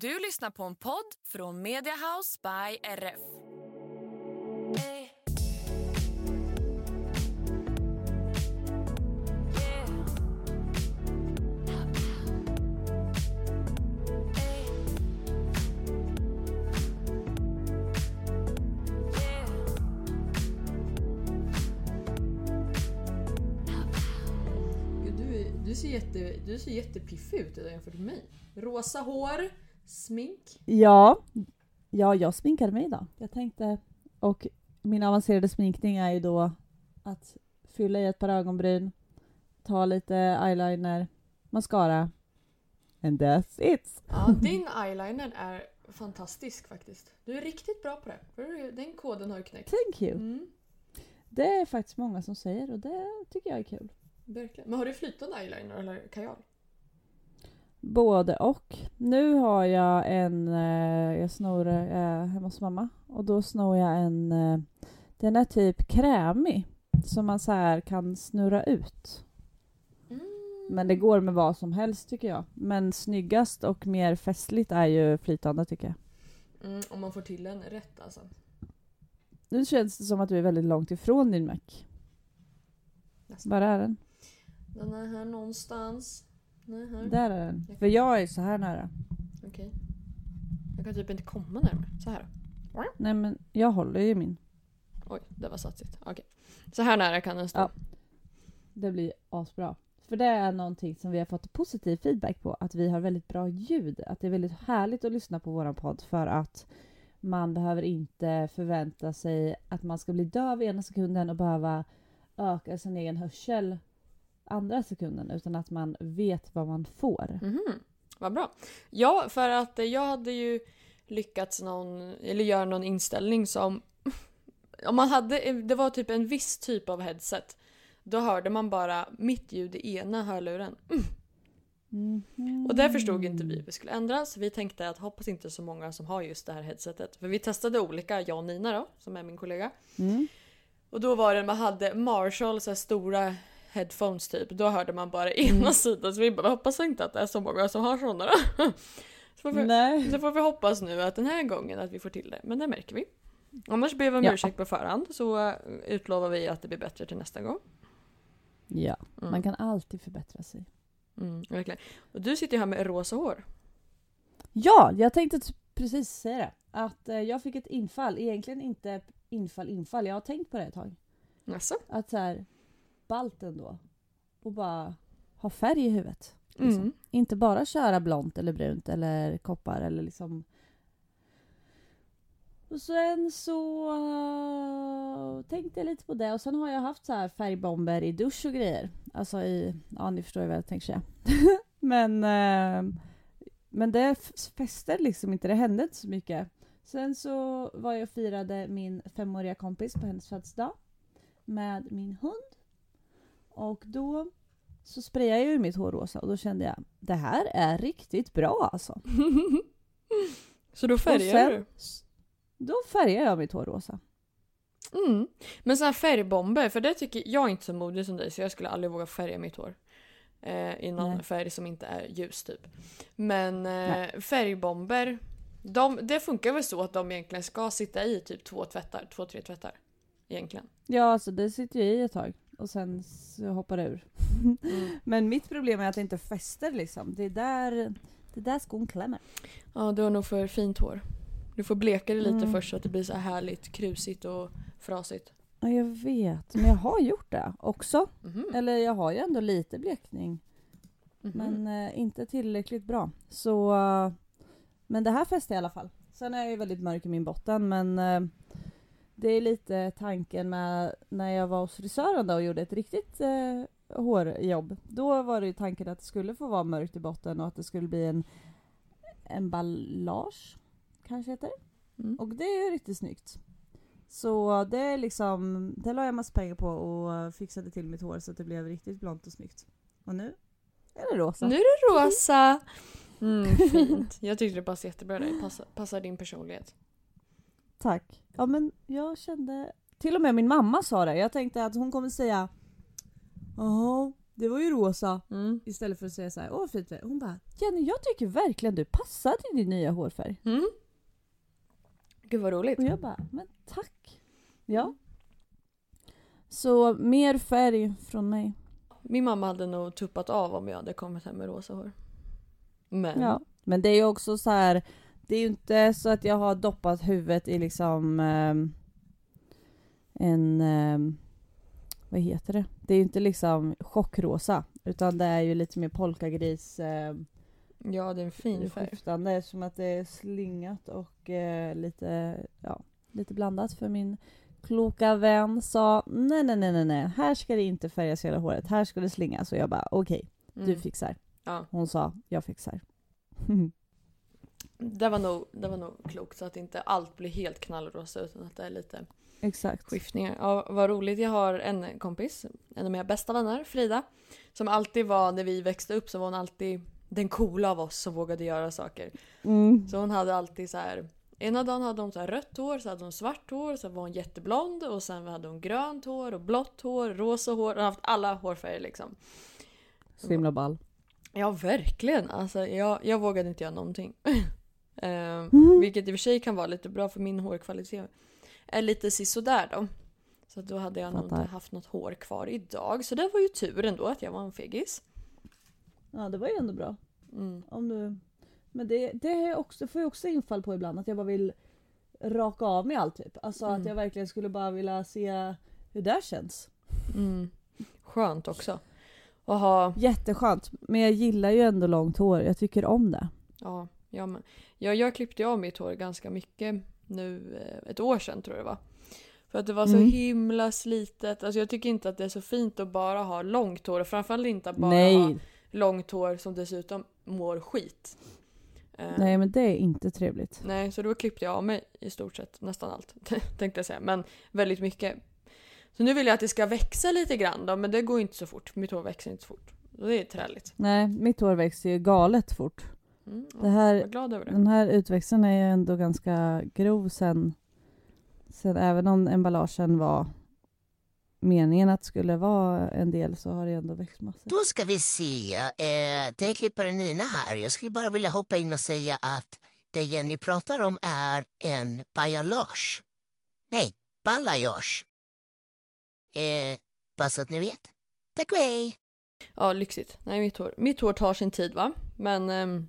Du lyssnar på en podd från Mediahouse by RF. Du, du, ser jätte, du ser jättepiffig ut idag jämfört med mig. Rosa hår, smink. Ja, ja, jag sminkade mig idag. Jag tänkte, och min avancerade sminkning är ju då att fylla i ett par ögonbryn, ta lite eyeliner, mascara, and that's it. Ja, din eyeliner är fantastisk faktiskt. Du är riktigt bra på det. Den koden har du knäckt. Thank you. Mm, Det är faktiskt många som säger och det tycker jag är kul. verkligen. Men har du flytande eyeliner eller kajal? Både och. Nu har jag en, eh, jag snor eh, hemma hos mamma och då snor jag en, eh, den är typ krämig som man så här kan snurra ut. Mm. Men det går med vad som helst tycker jag. Men snyggast och mer festligt är ju flytande tycker jag. Mm, om man får till den rätt alltså. Nu känns det som att du är väldigt långt ifrån din Mac. Nästan. Var är den? Den är här någonstans. Är här. Där är den. För jag är så här nära. Okej. Jag kan typ inte komma närmare. Så här. Nej men jag håller ju min. Oj, det var satsigt. Okej. Så här nära kan den stå. Ja. Det blir asbra. För det är någonting som vi har fått positiv feedback på. Att vi har väldigt bra ljud. Att det är väldigt härligt att lyssna på våran podd. För att man behöver inte förvänta sig att man ska bli döv ena sekunden och behöva öka sin egen hörsel andra sekunden. Utan att man vet vad man får. Mhm, Vad bra. Ja, för att jag hade ju lyckats någon, eller göra någon inställning som... Om man hade, det var typ en viss typ av headset. Då hörde man bara mitt ljud i ena hörluren. Mhm. Och det förstod inte vi hur vi skulle ändra så vi tänkte att hoppas inte så många som har just det här headsetet. För vi testade olika, jag och Nina då, som är min kollega. Mm. Och då var det man hade Marshall så här stora headphones typ. Då hörde man bara ena Mm. sidan så vi bara hoppas inte att det är så många som har sådana. Så får vi, Nej. så får vi hoppas nu att den här gången att vi får till det. Men det märker vi. Annars ber vi om Ja. ursäkt på förhand så eh, utlovar vi att det blir bättre till nästa gång. Ja, Mm. man kan alltid förbättra sig. Mm, verkligen. Och du sitter ju här med rosa hår. Ja, jag tänkte precis säga det. Att eh, jag fick ett infall. Egentligen inte infall, infall. Jag har tänkt på det ett tag. Jaså? Att så här, ballt ändå. Och bara ha färg i huvudet. Liksom. Mm. Inte bara köra blont eller brunt eller koppar eller liksom... Och sen så eh, tänkte jag lite på det och sen har jag haft så här färgbomber i dusch och grejer. Alltså i, ja ni förstår ju vad jag tänker säga. men, eh, men det f- fäster liksom inte, det hände inte så mycket. Sen så var jag och firade min femåriga kompis på hennes födelsedag med min hund. Och då så sprayade jag ju mitt hår rosa och då kände jag det här är riktigt bra alltså. Så då färgar sen- du? Då färgade jag mitt hår rosa. Mm. Men såna här färgbomber, för det tycker jag är inte så modig som dig så jag skulle aldrig våga färga mitt hår. Eh, I någon Nej. färg som inte är ljus typ. Men eh, färgbomber, de, det funkar väl så att de egentligen ska sitta i typ två tvättar, två tre tvättar. Egentligen. Ja, alltså det sitter ju i ett tag och sen så hoppar det ur. Mm. Men mitt problem är att det inte fäster liksom. Det är där, det är där skon klämmer. Ja, du har nog för fint hår. Du får bleka det lite Mm. först så att det blir så här härligt krusigt och frasigt. Ja, jag vet. Men jag har gjort det också. Mhm. Eller jag har ju ändå lite blekning. Mhm. Men eh, inte tillräckligt bra. Så, eh, men det här fäste i alla fall. Sen är jag ju väldigt mörk i min botten men eh, det är lite tanken med när jag var hos frisören då och gjorde ett riktigt eh, hårjobb. Då var det ju tanken att det skulle få vara mörkt i botten och att det skulle bli en emballage, kanske heter. Mm. Och det är ju riktigt snyggt. Så det är liksom, det la jag massa pengar på och fixade till mitt hår så att det blev riktigt blont och snyggt. Och nu är det rosa. Nu är det rosa! Mm, fint. Jag tyckte det passade jättebra dig. Passar, passar din personlighet. Tack. Ja men jag kände, till och med min mamma sa det. Jag tänkte att hon kommer säga Jaha, det var ju rosa. Mm. Istället för att säga så här, åh fint. Hon bara, Jenny jag tycker verkligen du passar i din nya hårfärg. Mm. Gud vad roligt. Och jag bara, men tack. Ja. Så mer färg från mig. Min mamma hade nog tuppat av om jag hade kommit hem med rosa hår. Men Ja. Men det är ju också så här, det är ju inte så att jag har doppat huvudet i liksom ehm, en, ehm, vad heter det? Det är ju inte liksom chockrosa, utan det är ju lite mer polkagris ehm, ja, det är en fin färg. skiftande som att det är slingat och eh, lite, ja, lite blandat för min kloka vän sa nej, nej, nej, nej, nej, här ska det inte färgas hela håret, här ska det slingas och jag bara okej, du Mm. fixar. Ja, Hon sa jag fixar. det var, nog, det var nog klokt så att inte allt blir helt knallrosa utan att det är lite Exakt. skiftningar. Ja, vad roligt. Jag har en kompis, en av mina bästa vänner, Frida, som alltid var, när vi växte upp så var hon alltid den coola av oss som vågade göra saker. Mm. Så hon hade alltid så här. Ena dagen hade hon så rött hår, så hade hon svart hår, så var hon jätteblond och sen hade hon grönt hår och blått hår, rosa hår. Hon har haft alla hårfärger liksom. Så himla ball. Ja, verkligen. Alltså, jag, jag vågade inte göra någonting. eh, Mhm. vilket i och för sig kan vara lite bra för min hårkvalitet är lite sisådär då. Så att då hade jag nog Fattar. inte haft något hår kvar idag. Så det var ju tur ändå att jag var en fegis. Ja det var ju ändå bra. Mm. Om du... Men det, det är också, får jag också infall på ibland, att jag bara vill raka av mig allt typ. Alltså att Mm. jag verkligen skulle bara vilja se hur det känns. Mm. Skönt också. Att ha... Jätteskönt, men jag gillar ju ändå långt hår. Jag tycker om det. Ja, ja, men, ja, jag klippte av mitt hår ganska mycket nu eh, ett år sedan tror jag det var. För att det var så Mm. himla slitet. Alltså jag tycker inte att det är så fint att bara ha långt hår och framförallt inte att bara ha Nej, långt hår som dessutom mår skit. Eh, nej men det är inte trevligt. nej, så då klippte jag av mig i stort sett nästan allt tänkte jag säga. Men väldigt mycket. Så nu vill jag att det ska växa lite grann då, men det går inte så fort. Mitt hår växer inte så fort. Det är träligt. Nej, mitt hår växer ju galet fort. Mm, Det här- Jag är glad över det. Den här utväxten är ju ändå ganska grov sen, sen även om emballagen var meningen att skulle vara en del så har det ändå växt massor. Då ska vi se. Eh, det är klipparen Nina här. Jag skulle bara vilja hoppa in och säga att det Jenny pratar om är en balayage. Nej, balayage. Eh, bara så att ni vet. Tack och hej! Ja, lyxigt. Nej, mitt hår, mitt hår tar sin tid va. Men ehm,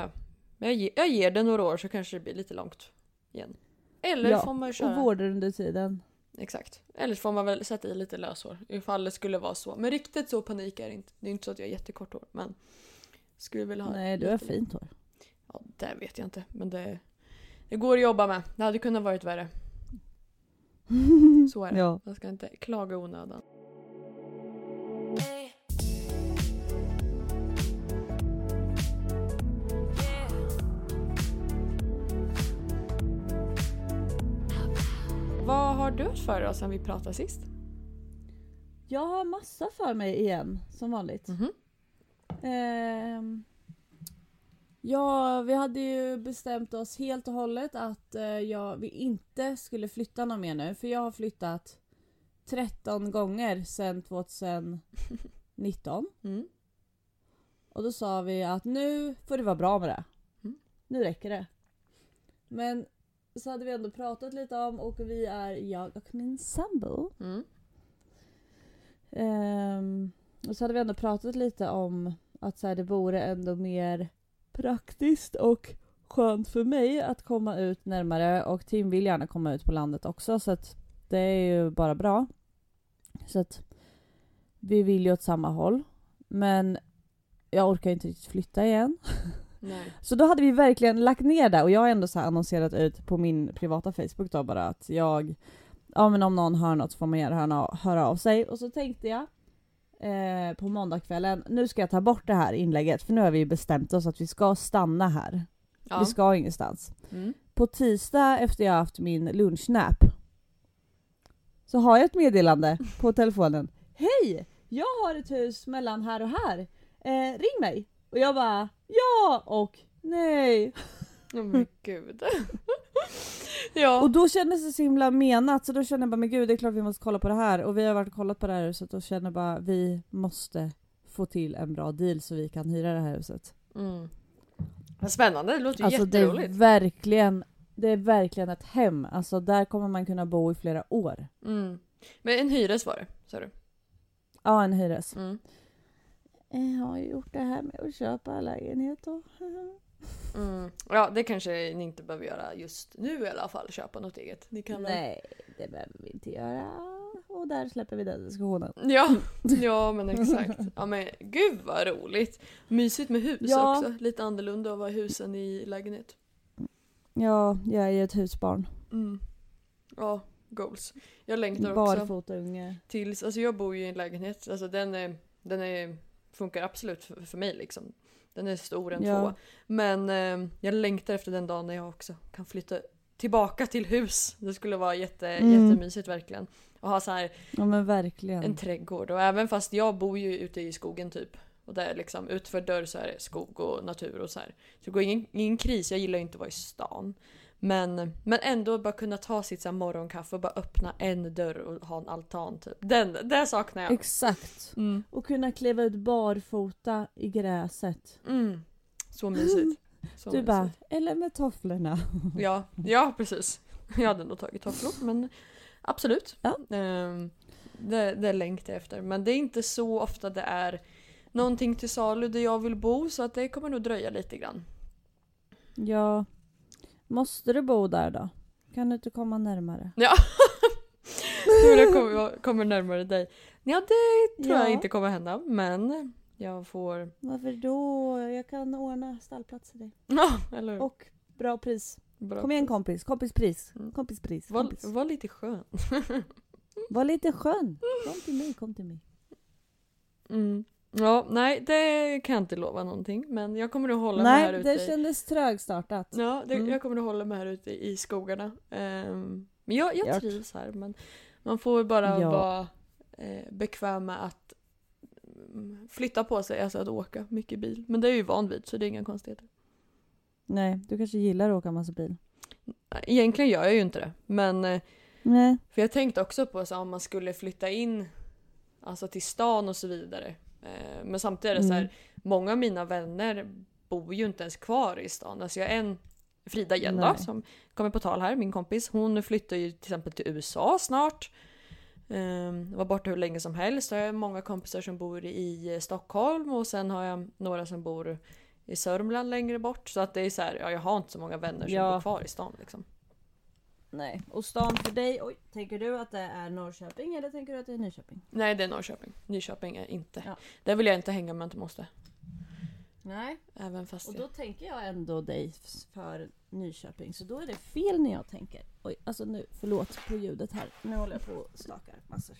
ja. Men jag, ge, jag ger det några år så kanske det blir lite långt igen. Eller Ja, får man ju Och köra. vårdar under tiden. Exakt. Eller så får man väl sätta i lite löshår ifall det skulle vara så. Men riktigt så panik är det inte. Det är inte så att jag har jättekort hår. Men skulle vilja ha Nej, du har lite- fint hår. Ja, det vet jag inte. Men det, det går att jobba med. Det hade kunnat varit värre. Så är det. Ja. Jag ska inte klaga onödan. Har du haft för då sen vi pratade sist? Jag har massa för mig igen, som vanligt. Mhm. Ehm, ja, vi hade ju bestämt oss helt och hållet att eh, jag, vi inte skulle flytta någon mer nu. För jag har flyttat 13 gånger sedan 2019. Mm. Och då sa vi att nu får det vara bra med det. Mm. Nu räcker det. Men så hade vi ändå pratat lite om och vi är jag och min sambo. Mm. Ehm, och så hade vi ändå pratat lite om att så här, det vore ändå mer praktiskt och skönt för mig att komma ut närmare och Tim vill gärna komma ut på landet också så att det är ju bara bra. Så att vi vill ju åt samma håll. Men jag orkar inte riktigt flytta igen. Nej. Så då hade vi verkligen lagt ner det och jag har ändå så annonserat ut på min privata Facebook då bara att jag, ja men om någon hör något så får man gärna höra, höra av sig. Och så tänkte jag eh, på måndagskvällen, nu ska jag ta bort det här inlägget för nu har vi bestämt oss att vi ska stanna här. Ja. Vi ska ingenstans. Mm. På tisdag efter jag haft min lunchnap så har jag ett meddelande på telefonen. Hej! Jag har ett hus mellan här och här. Eh, ring mig! Och jag bara ja och nej. Oh men gud. Ja. Och då kändes det så himla menat, så då kände jag bara men gud det är klart vi måste kolla på det här. Och vi har varit och kollat på det här huset och känner bara vi måste få till en bra deal så vi kan hyra det här huset. Mm. Vad spännande, det låter ju Alltså det är jätteroligt. verkligen, det är verkligen ett hem. Alltså där kommer man kunna bo i flera år. Mm. Men en hyres var det, sa du? Ja, en hyres. Mm. Jag har gjort det här med att köpa lägenhet och... Mm. Ja, det kanske ni inte behöver göra just nu i alla fall, köpa något eget. Ni kan väl... Nej, det behöver vi inte göra. Och där släpper vi den diskussionen. Ja, ja men exakt. Ja men gud vad roligt. Mysigt med hus Ja. också. Lite annorlunda att vara i husen i lägenhet. Ja, jag är ju ett husbarn. Mm. Ja, goals. Jag längtar också Barfota unge. tills, alltså jag bor ju i en lägenhet, alltså den är, den är, funkar absolut för, för mig liksom. Den är stor en Ja. två. Men eh, jag längtar efter den dagen när jag också kan flytta tillbaka till hus. Det skulle vara jätte, Mm. jättemysigt verklin. Och ha så här Ja men verkligen. en trädgård. Och även fast jag bor ju ute i skogen typ. Och där liksom utför dörr så är det skog och natur och så här. Så det går ingen, ingen kris, jag gillar ju inte att vara i stan. Men, men ändå bara kunna ta sitt så här morgonkaffe och bara öppna en dörr och ha en altan typ. Den, det saknar jag. Exakt. Mm. Och kunna kliva ut barfota i gräset. Mm. Så mysigt. Så Du mysigt. bara, eller med tofflorna. Ja, ja precis. Jag hade nog tagit tofflor men absolut. Ja. Ehm, det, det längtar jag efter. Men det är inte så ofta det är någonting till salu där jag vill bo så att det kommer nog dröja lite grann. Ja. Måste du bo där då? Kan du inte komma närmare? Ja. Tror jag kommer, kommer närmare dig. Ja det tror jag Ja. inte kommer hända men jag får... Varför då? Jag kan ordna stallplats till dig. Ja, eller hur? Och bra pris. Bra. Kom igen kompis, kompispris. Mm. Kompispris. Var, Kompis. var lite skön. Var lite skön. Kom till mig, kom till mig. Mm. Ja, nej det kan jag inte lova någonting men jag kommer nog hålla mig här Nej, ute det i- kändes trögstartat. Ja, det, Mm. jag kommer att hålla mig här ute i skogarna. Ehm, men jag, jag trivs här. Men man får bara Ja. vara eh, bekväm med att mm, flytta på sig, alltså att åka mycket bil. Men det är jag ju van vid så det är inga konstigheter. Nej, du kanske gillar att åka massa bil? Nej, Egentligen gör jag ju inte det. Men eh, Nej. för jag tänkte också på så, om man skulle flytta in alltså till stan och så vidare. Eh, men samtidigt är det så här, Mm. många av mina vänner bor ju inte ens kvar i stan. Alltså jag är en Frida Nej. som kommer på tal här, min kompis. Hon flyttar ju till exempel till USA snart. Um, var borta hur länge som helst. Så jag har många kompisar som bor i Stockholm och sen har jag några som bor i Sörmland längre bort. Så att det är så här, ja, jag har inte så många vänner som Ja. bor kvar i stan liksom. Nej. Och stan för dig, oj, tänker du att det är Norrköping eller tänker du att det är Nyköping? Nej, det är Norrköping. Nyköping är inte. Ja. Där vill jag inte hänga om jag inte måste. Nej. Även fast Och jag... då tänker jag ändå dig för Nyköping, så då är det fel när jag tänker. Oj, alltså nu, förlåt på ljudet här. Nu håller jag på och stakar massor.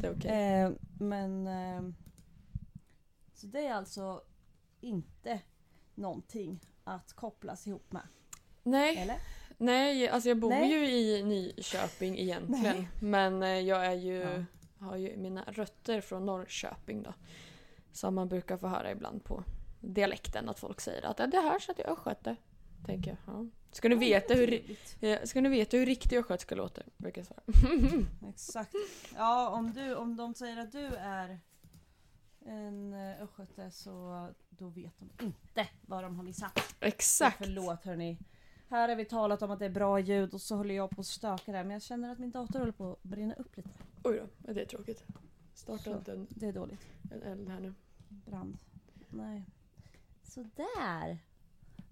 det är okej. Eh, men... Eh, så det är alltså inte någonting att kopplas ihop med, Nej, eller? Nej, alltså jag bor Nej. ju i Nyköping egentligen. Nej. Men eh, jag är ju, Ja. har ju mina rötter från Norrköping då. Som man brukar få höra ibland på dialekten att folk säger att "Ja, det här satt i Östgöte. Tänker jag. Ja. Ska ni veta hur, ska ni veta hur riktig östgötska låter? Brukar jag svara. Exakt. Ja, om, du, om de säger att du är en eh, östgöte så då vet de inte vad de har missat. Så Exakt. förlåt hörni. Här har vi talat om att det är bra ljud och så håller jag på att stöka där men jag känner att min dator håller på att brinna upp lite. Oj då, det är tråkigt. Starta inte en, Det är dåligt. en eld här nu. Brand. Nej. Sådär.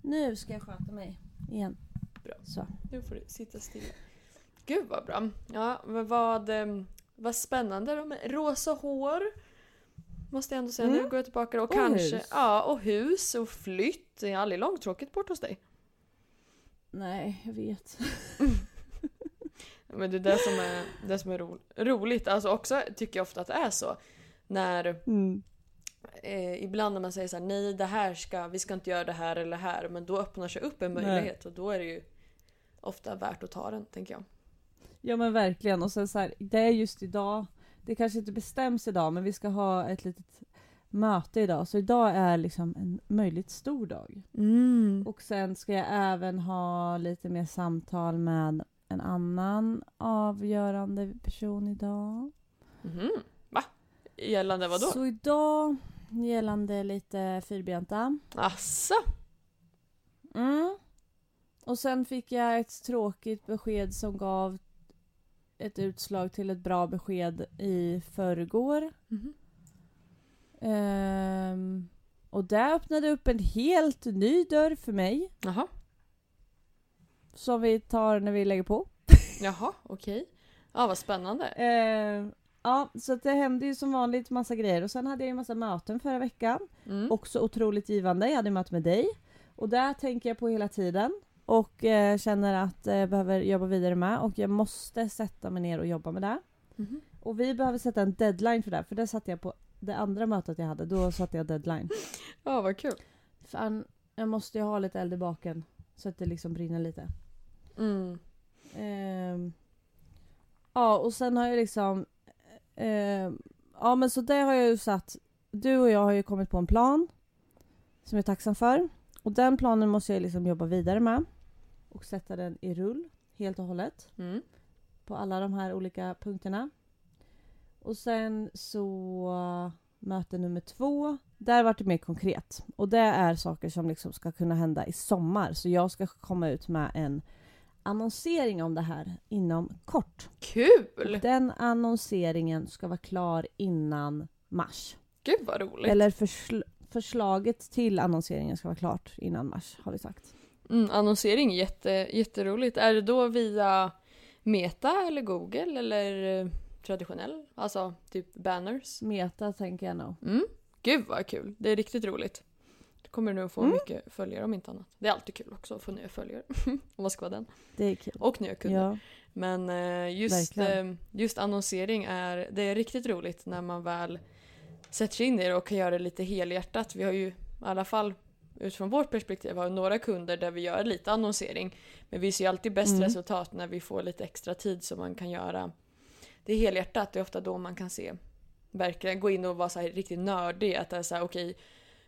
Nu ska jag sköta mig igen. Bra. Så. Nu får du sitta stilla. Gud vad bra. Ja, men vad, eh, vad spännande. med Rosa hår. Måste jag ändå säga. Nu Mm. går jag tillbaka. Och, Och kanske, hus. ja och hus och flytt. Det är aldrig långtråkigt bort hos dig. Nej, jag vet. Men det är det som är, det som är ro, roligt. Alltså också tycker jag ofta att det är så. När Mm. eh, ibland när man säger så här, nej det här ska, vi ska inte göra det här eller här. Men då öppnar sig upp en Nej. möjlighet och då är det ju ofta värt att ta den, tänker jag. Ja men verkligen. Och sen så här, det är just idag. Det kanske inte bestäms idag men vi ska ha ett litet möte idag. Så idag är liksom en möjligt stor dag. Mm. Och sen ska jag även ha lite mer samtal med en annan avgörande person idag. Mhm. Va? Gällande vad då? Så idag gällande lite fyrbenta. Asså? Mm. Och sen fick jag ett tråkigt besked som gav ett utslag till ett bra besked i förrgår. Mhm. Ehm, och det öppnade upp en helt ny dörr för mig. Jaha. Som vi tar när vi lägger på. Jaha, okej. Ja, vad spännande. Ehm, ja, så det hände ju som vanligt massa grejer. Och sen hade jag ju massa möten förra veckan. Mm. Också otroligt givande. Jag hade möte med dig. Och där tänker jag på hela tiden. Och eh, känner att eh, jag behöver jobba vidare med. Och jag måste sätta mig ner och jobba med det. Mhm. Och vi behöver sätta en deadline för det. För det satte jag på det andra mötet jag hade. Då satte jag deadline. Ja, vad kul. Fan, jag måste ju ha lite eld i baken. Så att det liksom brinner lite. Mm. Ehm, ja, och sen har jag liksom... ehm, ja, men så det har jag ju satt... Du och jag har ju kommit på en plan. Som jag är tacksam för. Och den planen måste jag liksom jobba vidare med. Och sätta den i rull helt och hållet. Mm. På alla de här olika punkterna. Och sen så möte nummer två. Där vart det mer konkret. Och det är saker som liksom ska kunna hända i sommar. Så jag ska komma ut med en annonsering om det här inom kort. Kul! Den annonseringen ska vara klar innan mars. Gud vad roligt. Eller försl- förslaget till annonseringen ska vara klart innan mars har vi sagt. Mm, annonsering jätte, jätteroligt. Är det då via Meta eller Google eller eh, traditionell? Alltså typ banners? Meta tänker jag nog. Mm. Gud vad kul. Det är riktigt roligt. Du kommer nog få Mm. mycket följare om inte annat. Det är alltid kul också att få nya följare. om man ska vara den. Det är kul. Och nya kunder. Ja. Men eh, just, Verkligen. eh, just annonsering är, det är riktigt roligt när man väl sätter sig in i det och kan göra det lite helhjärtat. Vi har ju i alla fall utifrån vårt perspektiv har några kunder där vi gör lite annonsering. Men vi ser alltid bäst Mm. resultat när vi får lite extra tid så man kan göra det helhjärtat. Det är ofta då man kan se verkligen gå in och vara så här riktigt nördig. Att det är så här, okej,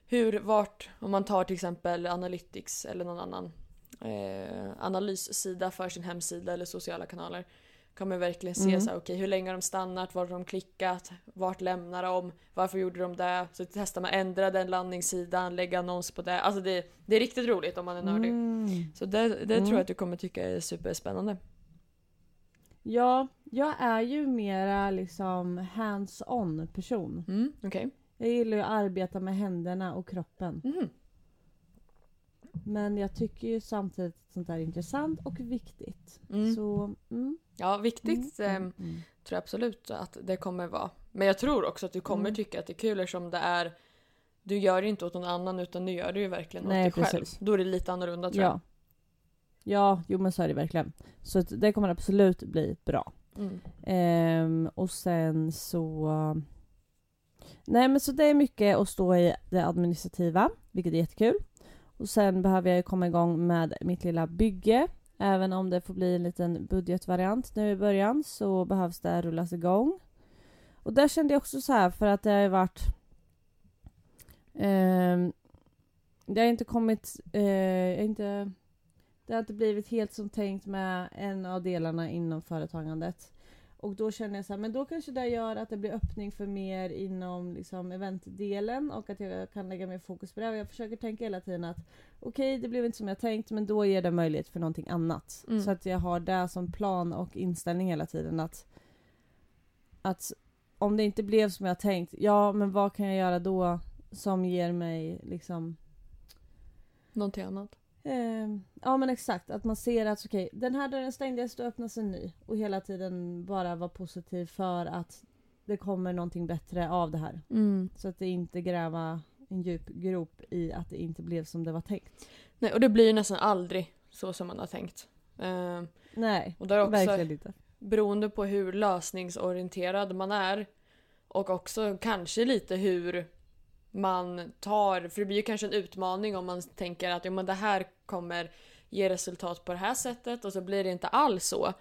hur, vart, om man tar till exempel Analytics eller någon annan eh, analyssida för sin hemsida eller sociala kanaler. Kan man verkligen se Mm. så här, okej hur länge har de stannat, var har de klickat, vart lämnar de, varför gjorde de det? Så testar man ändra den landningssidan, lägga annons på det. Alltså det, det är riktigt roligt om man är nördig. Mm. Så det, det Mm. tror jag att du kommer tycka är superspännande. Ja, jag är ju mera liksom hands-on person. Mm, okej. Jag gillar ju att arbeta med händerna och kroppen. Mhm. Men jag tycker ju samtidigt att sånt där är intressant och viktigt. Mm. Så, mm, Ja, viktigt mm, eh, mm, mm. tror jag absolut att det kommer vara. Men jag tror också att du kommer Mm. tycka att det är kul eftersom det är du gör det inte åt någon annan utan du gör det ju verkligen åt Nej, dig själv. precis. Då är det lite annorlunda tror Ja. Ja, jo men så är det verkligen. Så det kommer absolut bli bra. Mm. Ehm, och sen så... Nej men så det är mycket att stå i det administrativa, vilket är jättekul. Och sen behöver jag ju komma igång med mitt lilla bygge. Även om det får bli en liten budgetvariant nu i början så behövs det rullas igång. Och där kände jag också så här för att det har ju varit... Eh, det har inte kommit... eh, jag har inte, det har inte blivit helt som tänkt med en av delarna inom företagandet. Och då känner jag så här, men då kanske det gör att det blir öppning för mer inom liksom, eventdelen och att jag kan lägga mer fokus på det. Och jag försöker tänka hela tiden att okej, det blev inte som jag tänkt, men då ger det möjlighet för någonting annat. Mm. Så att jag har det som plan och inställning hela tiden att att om det inte blev som jag tänkt, ja men vad kan jag göra då som ger mig liksom Någonting annat. Eh, ja men exakt, att man ser att okej, den här dörren stängdes, då öppnas en ny. Och hela tiden bara vara positiv för att det kommer någonting bättre av det här. Mm. Så att det inte gräva en djup grop i att det inte blev som det var tänkt. Nej, och det blir ju nästan aldrig så som man har tänkt. Eh, Nej, och där också verkligen inte. beroende på hur lösningsorienterad man är och också kanske lite hur man tar, för det blir ju kanske en utmaning om man tänker att ja, men det här kommer ge resultat på det här sättet och så blir det inte alls så.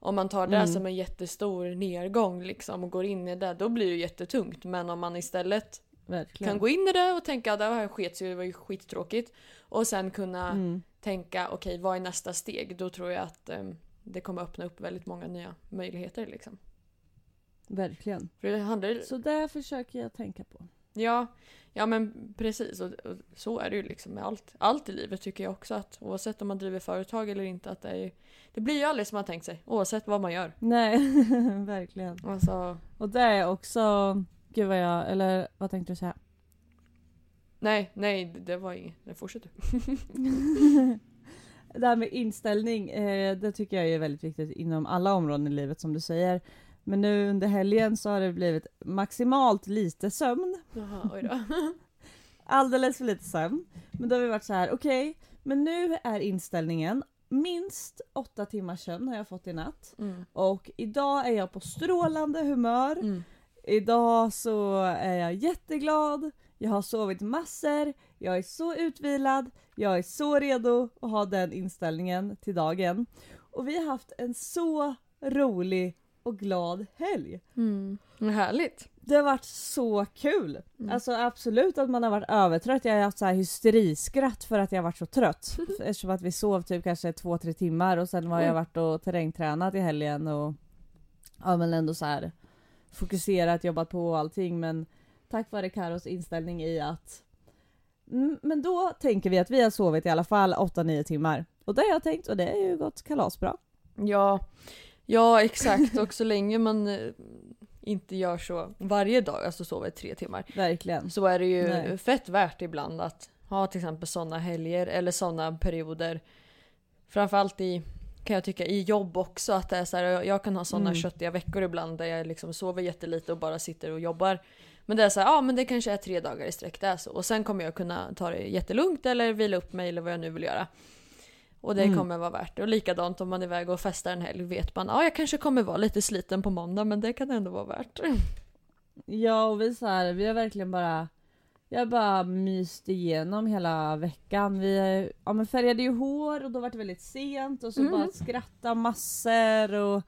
Om man tar det Mm. som en jättestor nedgång liksom och går in i det, då blir det ju jättetungt. Men om man istället Verkligen. kan gå in i det och tänka att det här sket sig, det var ju skittråkigt. Och sen kunna Mm. tänka okej vad är nästa steg? Då tror jag att em, det kommer öppna upp väldigt många nya möjligheter liksom. Verkligen. Handlar Så det försöker jag tänka på. Ja, ja men precis. Och, och så är det ju liksom med allt. Allt i livet tycker jag också att oavsett om man driver företag eller inte att det är Det blir ju aldrig som man tänkt sig oavsett vad man gör. Nej, verkligen. Alltså, Och det är också... Gud vad jag... Eller vad tänkte du säga? nej, nej det- var inget. Det fortsätter. det här med inställning, eh, det tycker jag är väldigt viktigt inom alla områden i livet som du säger. Men nu under helgen så har det blivit maximalt lite sömn. Jaha, oj då. Alldeles för lite sömn. Men då har vi varit så här: okej, men nu är inställningen minst åtta timmars sömn har jag fått i natt. Mm. Och idag är jag på strålande humör. Mm. Idag så är jag jätteglad, jag har sovit massor, jag är så utvilad, jag är så redo att ha den inställningen till dagen. Och vi har haft en så rolig och glad helg. Mm. Härligt. Det har varit så kul! Mm. Alltså absolut att man har varit övertrött, jag har haft så här hysteriskratt för att jag har varit så trött. Eftersom att vi sov typ kanske två, tre timmar och sen har jag varit och terrängtränat i helgen och ja men ändå så här fokuserat, jobbat på allting men tack vare Karos inställning i att mm, men då tänker vi att vi har sovit i alla fall 8-9 timmar. Och det har jag tänkt och det är ju gått kalasbra. Ja, ja exakt. Och så länge man eh, inte gör så varje dag, alltså sover tre timmar, Verkligen. så är det ju Nej. fett värt ibland att ha till exempel sådana helger eller sådana perioder. Framförallt i, kan jag tycka, i jobb också. Att det är så här, jag- jag kan ha sådana Mm. köttiga veckor ibland där jag liksom sover jättelite och bara sitter och jobbar. Men det är så här, ja men det kanske är tre dagar i sträck, det är så. Och sen kommer jag kunna ta det jättelugnt eller vila upp mig eller vad jag nu vill göra. Och det Mm. kommer vara värt det. Och likadant om man är iväg och festar en helg vet man, ja jag kanske kommer vara lite sliten på måndag men det kan ändå vara värt. Ja och vi så här, vi har verkligen bara Jag bara myst igenom hela veckan. Vi ja, men färgade ju hår och då var det väldigt sent och så Mm. bara skratta massor och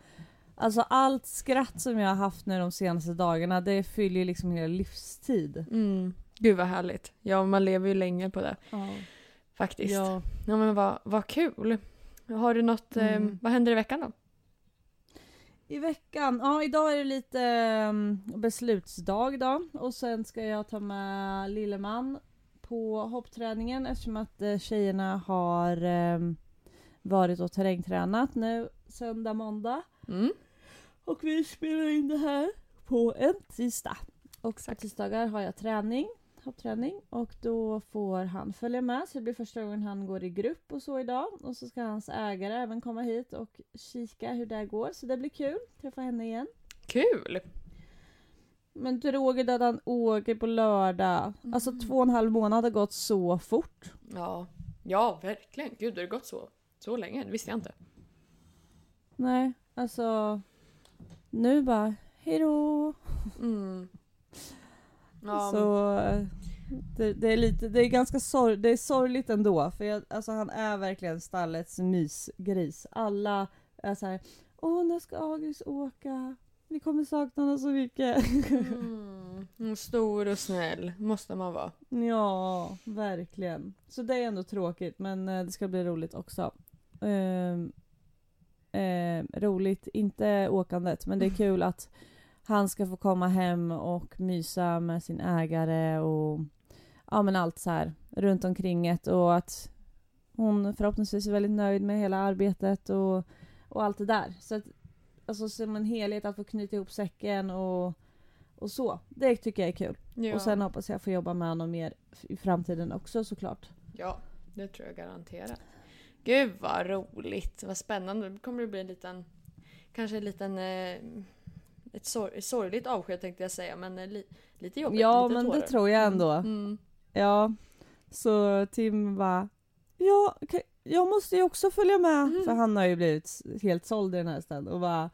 Alltså allt skratt som jag har haft nu de senaste dagarna det fyller liksom hela livstid. Mm. Gud vad härligt. Ja man lever ju länge på det. Ja. Faktiskt. Ja, Ja. men vad, vad kul. Har du något, eh, Mm. vad händer i veckan då? I veckan, ja idag är det lite um, beslutsdag då och sen ska jag ta med lilleman på hoppträningen eftersom att eh, tjejerna har varit och terrängtränat nu söndag, måndag. Mm. Och vi spelar in det här på en tisdag. Och på tisdagar har jag träning, hoppträning och då får han följa med så det blir första gången han går i grupp och så idag. Och så ska hans ägare även komma hit och kika hur det går så det blir kul, träffa henne igen. Kul! Men du Roger, där han åker på lördag. Alltså två och en halv månad har gått så fort. Ja. ja, verkligen. Gud, har det gått så, så länge? Det visste jag inte. Nej, alltså nu bara hejdå. Mm. Ja, Så det, det är lite, det är ganska sorg, det är sorgligt ändå för jag, alltså han är verkligen stallets mysgris. Alla är så här, åh när ska August åka? Vi kommer sakna honom så mycket. mm. Stor och snäll måste man vara. ja, verkligen. Så det är ändå tråkigt men eh, det ska bli roligt också. Ehm, eh, roligt, inte åkandet men det är kul att han ska få komma hem och mysa med sin ägare och ja men allt så här runt omkring det och att hon förhoppningsvis är väldigt nöjd med hela arbetet och, och allt det där. Så att, alltså som en helhet att få knyta ihop säcken och, och så. Det tycker jag är kul. Ja. Och sen hoppas jag få jobba med honom mer i framtiden också såklart. ja, det tror jag garanterat. Gud vad roligt, vad spännande. Det kommer det bli en liten, kanske en liten, eh, ett sor- sorgligt avsked tänkte jag säga, men eh, li- lite jobbigt. Ja lite men det tårar. tror jag ändå. Mm. Ja. Så Tim bara Ja, jag måste ju också följa med. Mm. För han har ju blivit helt såld i den här hästen. Och bara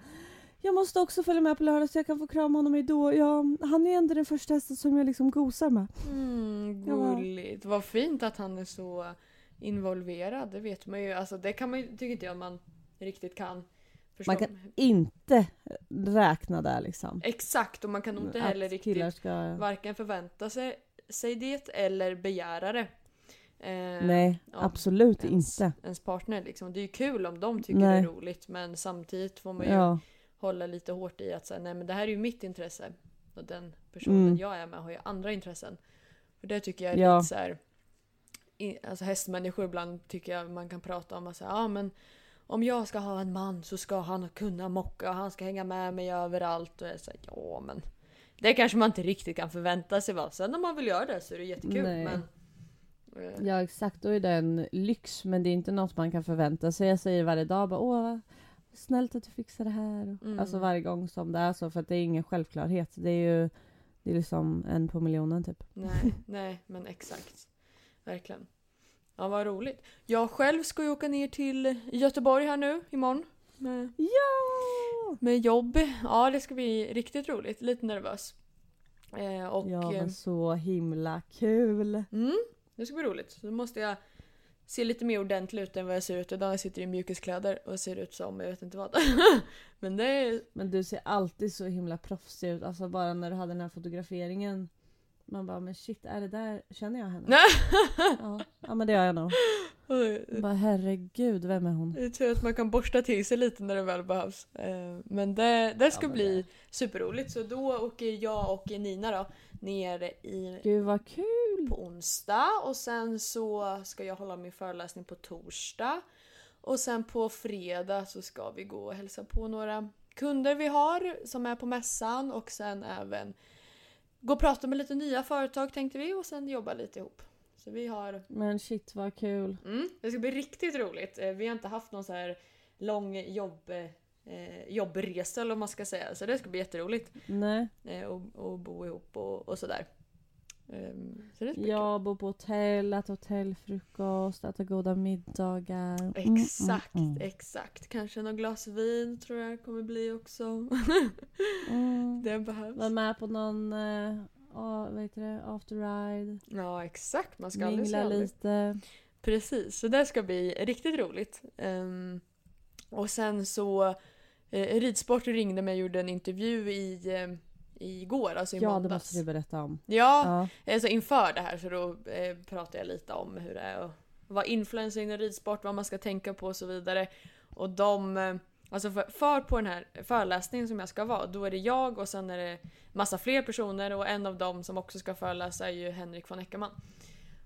Jag måste också följa med på lördag så jag kan få krama honom då. Ja, han är ändå den första hästen som jag liksom gosar med. Mm, Jag bara- gulligt. Vad fint att han är så involverad. Det vet man ju. Alltså, det kan man ju, tycker inte jag man riktigt kan Förstår Man kan inte räkna där liksom. Exakt, och man kan nog inte heller riktigt ska... varken förvänta sig, sig det eller begära det. Eh, Nej, absolut ens, inte. ens partner liksom. Det är ju kul om de tycker Nej. det är roligt men samtidigt får man ju Ja, hålla lite hårt i att säga nej men det här är ju mitt intresse. Och den personen Mm. jag är med har ju andra intressen. För det tycker jag är Ja. lite så här. Alltså hästmänniskor ibland tycker jag man kan prata om att säga ja men om jag ska ha en man så ska han kunna mocka och han ska hänga med mig överallt. Och jag säger ja men det kanske man inte riktigt kan förvänta sig va. Sen om man vill göra det så är det jättekul. Nej. Men, eh, ja, exakt. Då är det en lyx, men det är inte något man kan förvänta sig. Jag säger varje dag bara åh, snällt att du fixar det här. Mm. Alltså varje gång som det är så, för att det är ingen självklarhet. Det är ju det är liksom en på miljonen typ. nej, nej men exakt. Verkligen. Ja vad roligt. Jag själv ska ju åka ner till Göteborg här nu imorgon. Med Ja! Med jobb. Ja, det ska bli riktigt roligt. Lite nervös. Eh, och, Ja, eh, men så himla kul. mm, det ska bli roligt. Så då måste jag se lite mer ordentlig ut än vad jag ser ut idag. Jag sitter i mjukiskläder och ser ut som jag vet inte vad. men det är... Men du ser alltid så himla proffsig ut. Alltså bara när du hade den här fotograferingen. Man bara, men shit, är det där, känner jag henne? ja. ja, men det gör jag nog. Bara, herregud, vem är hon? Det är tur att man kan borsta till sig lite när det väl behövs. Eh, Men det, det ska Ja, men bli det- superroligt. Så då åker jag och Nina då ner i Gud vad kul! på onsdag och sen så ska jag hålla min föreläsning på torsdag. Och sen på fredag så ska vi gå och hälsa på några kunder vi har som är på mässan och sen även gå och prata med lite nya företag tänkte vi och sen jobba lite ihop. Så vi har... Men shit vad kul. Mm, det ska bli riktigt roligt. Eh, Vi har inte haft någon så här lång jobb, eh, jobbresa eller vad man ska säga. Så det ska bli jätteroligt. Nej, Eh, och, och bo ihop och, och sådär. Ehm, så det bli jag bor på hotell, äta hotellfrukost, äta goda middagar. Mm, Exakt, mm, mm. exakt. Kanske något glas vin tror jag kommer bli också. Mm. det behövs. Var med på någon, ja, vad heter det, after ride. Ja exakt, man ska Mingla aldrig. lite. Precis, så det ska bli riktigt roligt. Ehm, och sen så eh, Ridsport ringde mig och gjorde en intervju i, eh, igår, alltså i Ja, det måndags. måste du berätta om. Ja, Ja. Alltså inför det här så då eh, pratade jag lite om hur det är att vara influencer inom ridsport, vad man ska tänka på och så vidare. Och de, eh, alltså för, för på den här föreläsningen som jag ska vara, då är det jag och sen är det massa fler personer och en av dem som också ska föreläsa är ju Henrik von Eckermann.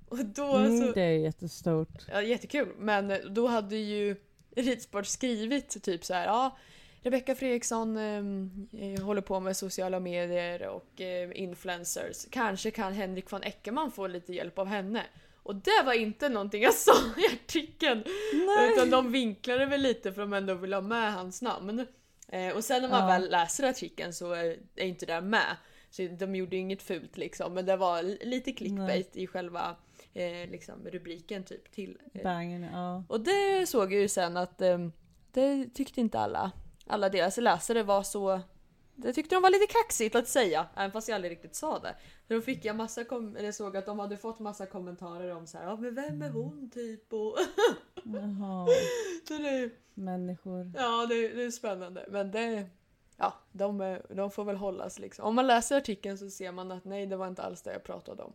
Och då Mm, så, det är jättestort. ja, jättekul, men då hade ju Ridsport skrivit typ så här, ja Rebecka Fredriksson eh, håller på med sociala medier och eh, influencers. Kanske kan Henrik von Eckermann få lite hjälp av henne. Och det var inte någonting jag sa i artikeln. Nej. Utan de vinklade väl lite för att de ändå vill ha med hans namn. Eh, och sen när man Ja. väl läser artikeln så är, är inte det med. Så de gjorde inget fult liksom. Men det var li- lite clickbait i själva eh, liksom, rubriken typ till. Eh, Bangen, ja. och det såg jag ju sen att eh, det tyckte inte alla, alla deras läsare var så... Det tyckte de var lite kaxigt att säga, även fast jag aldrig riktigt sa det. Så då fick jag massa kom- eller såg att de hade fått massa kommentarer om så här, ja men vem är hon typ? Och Jaha. så det, Människor. ja det, det är spännande. Men det, ja de, är- de får väl hållas liksom. Om man läser artikeln så ser man att nej det var inte alls det jag pratade om.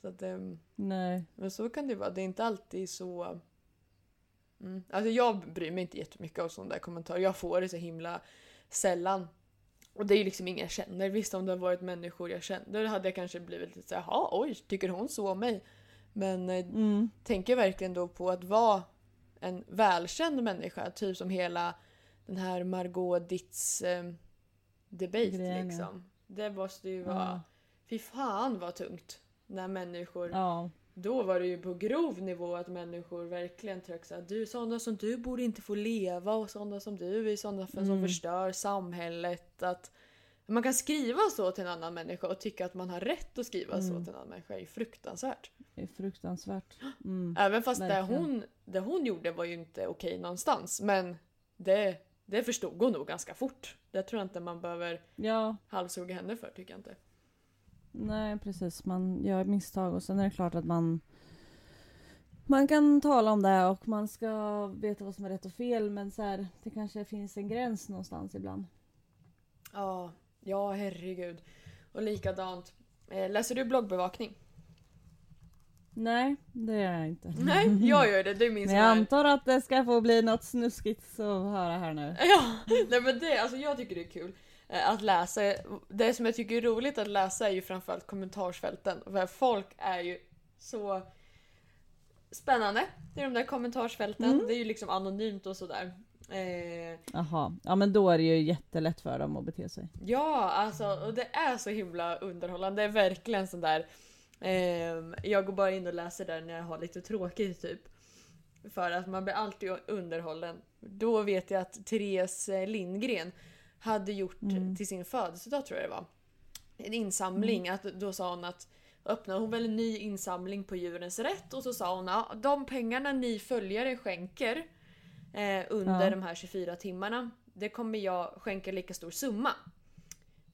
Så att, ehm, Nej. Men så kan det vara. Det är inte alltid så... Mm. Alltså jag bryr mig inte jättemycket av sådana där kommentarer. Jag får det så himla sällan. Och det är ju liksom ingen jag känner. Visst om det har varit människor jag kände då hade jag kanske blivit lite såhär, jaha oj, tycker hon så om mig? Men eh, Mm. tänker verkligen då på att vara en välkänd människa, typ som hela den här Margot Ditz eh, debate Grejen, ja. liksom. Det måste ju vara... Ja. Fy fan vad tungt. När människor ja. Då var det ju på grov nivå att människor verkligen tryckte såhär, du sådana som du borde inte få leva och sådana som du är sådana som Mm. förstör samhället. Att man kan skriva så till en annan människa och tycka att man har rätt att skriva så Mm. till en annan människa är fruktansvärt. Det är fruktansvärt. Mm. Även fast det hon, det hon gjorde var ju inte okej någonstans. Men det, det förstod hon nog ganska fort. Det tror jag inte man behöver Ja, halshugga henne för tycker jag inte. Nej precis. Man gör misstag och sen är det klart att man Man kan tala om det och man ska veta vad som är rätt och fel men så här, det kanske finns en gräns någonstans ibland. Ja, ja herregud. Och likadant. Eh, läser du bloggbevakning? Nej, det gör jag inte. Nej, jag gör det. Det är min Men jag antar att det ska få bli något snuskigt att höra här nu. Ja, nej men det, alltså jag tycker det är kul att läsa. Det som jag tycker är roligt att läsa är ju framförallt kommentarsfälten. För folk är ju så spännande i de där kommentarsfälten. Mm. Det är ju liksom anonymt och sådär. Eh, Jaha, ja men då är det ju jättelätt för dem att bete sig. ja, alltså och det är så himla underhållande. Det är verkligen sån där. ehm, jag går bara in och läser där när jag har lite tråkigt typ. För att man blir alltid underhållen. Då vet jag att Therese Lindgren hade gjort Mm. till sin födelsedag tror jag det var. En insamling. Att då sa hon att öppnade hon väl en ny insamling på Djurens Rätt och så sa hon att de pengarna ni följare skänker eh, under Ja. de här 24 timmarna. Det kommer jag skänka lika stor summa.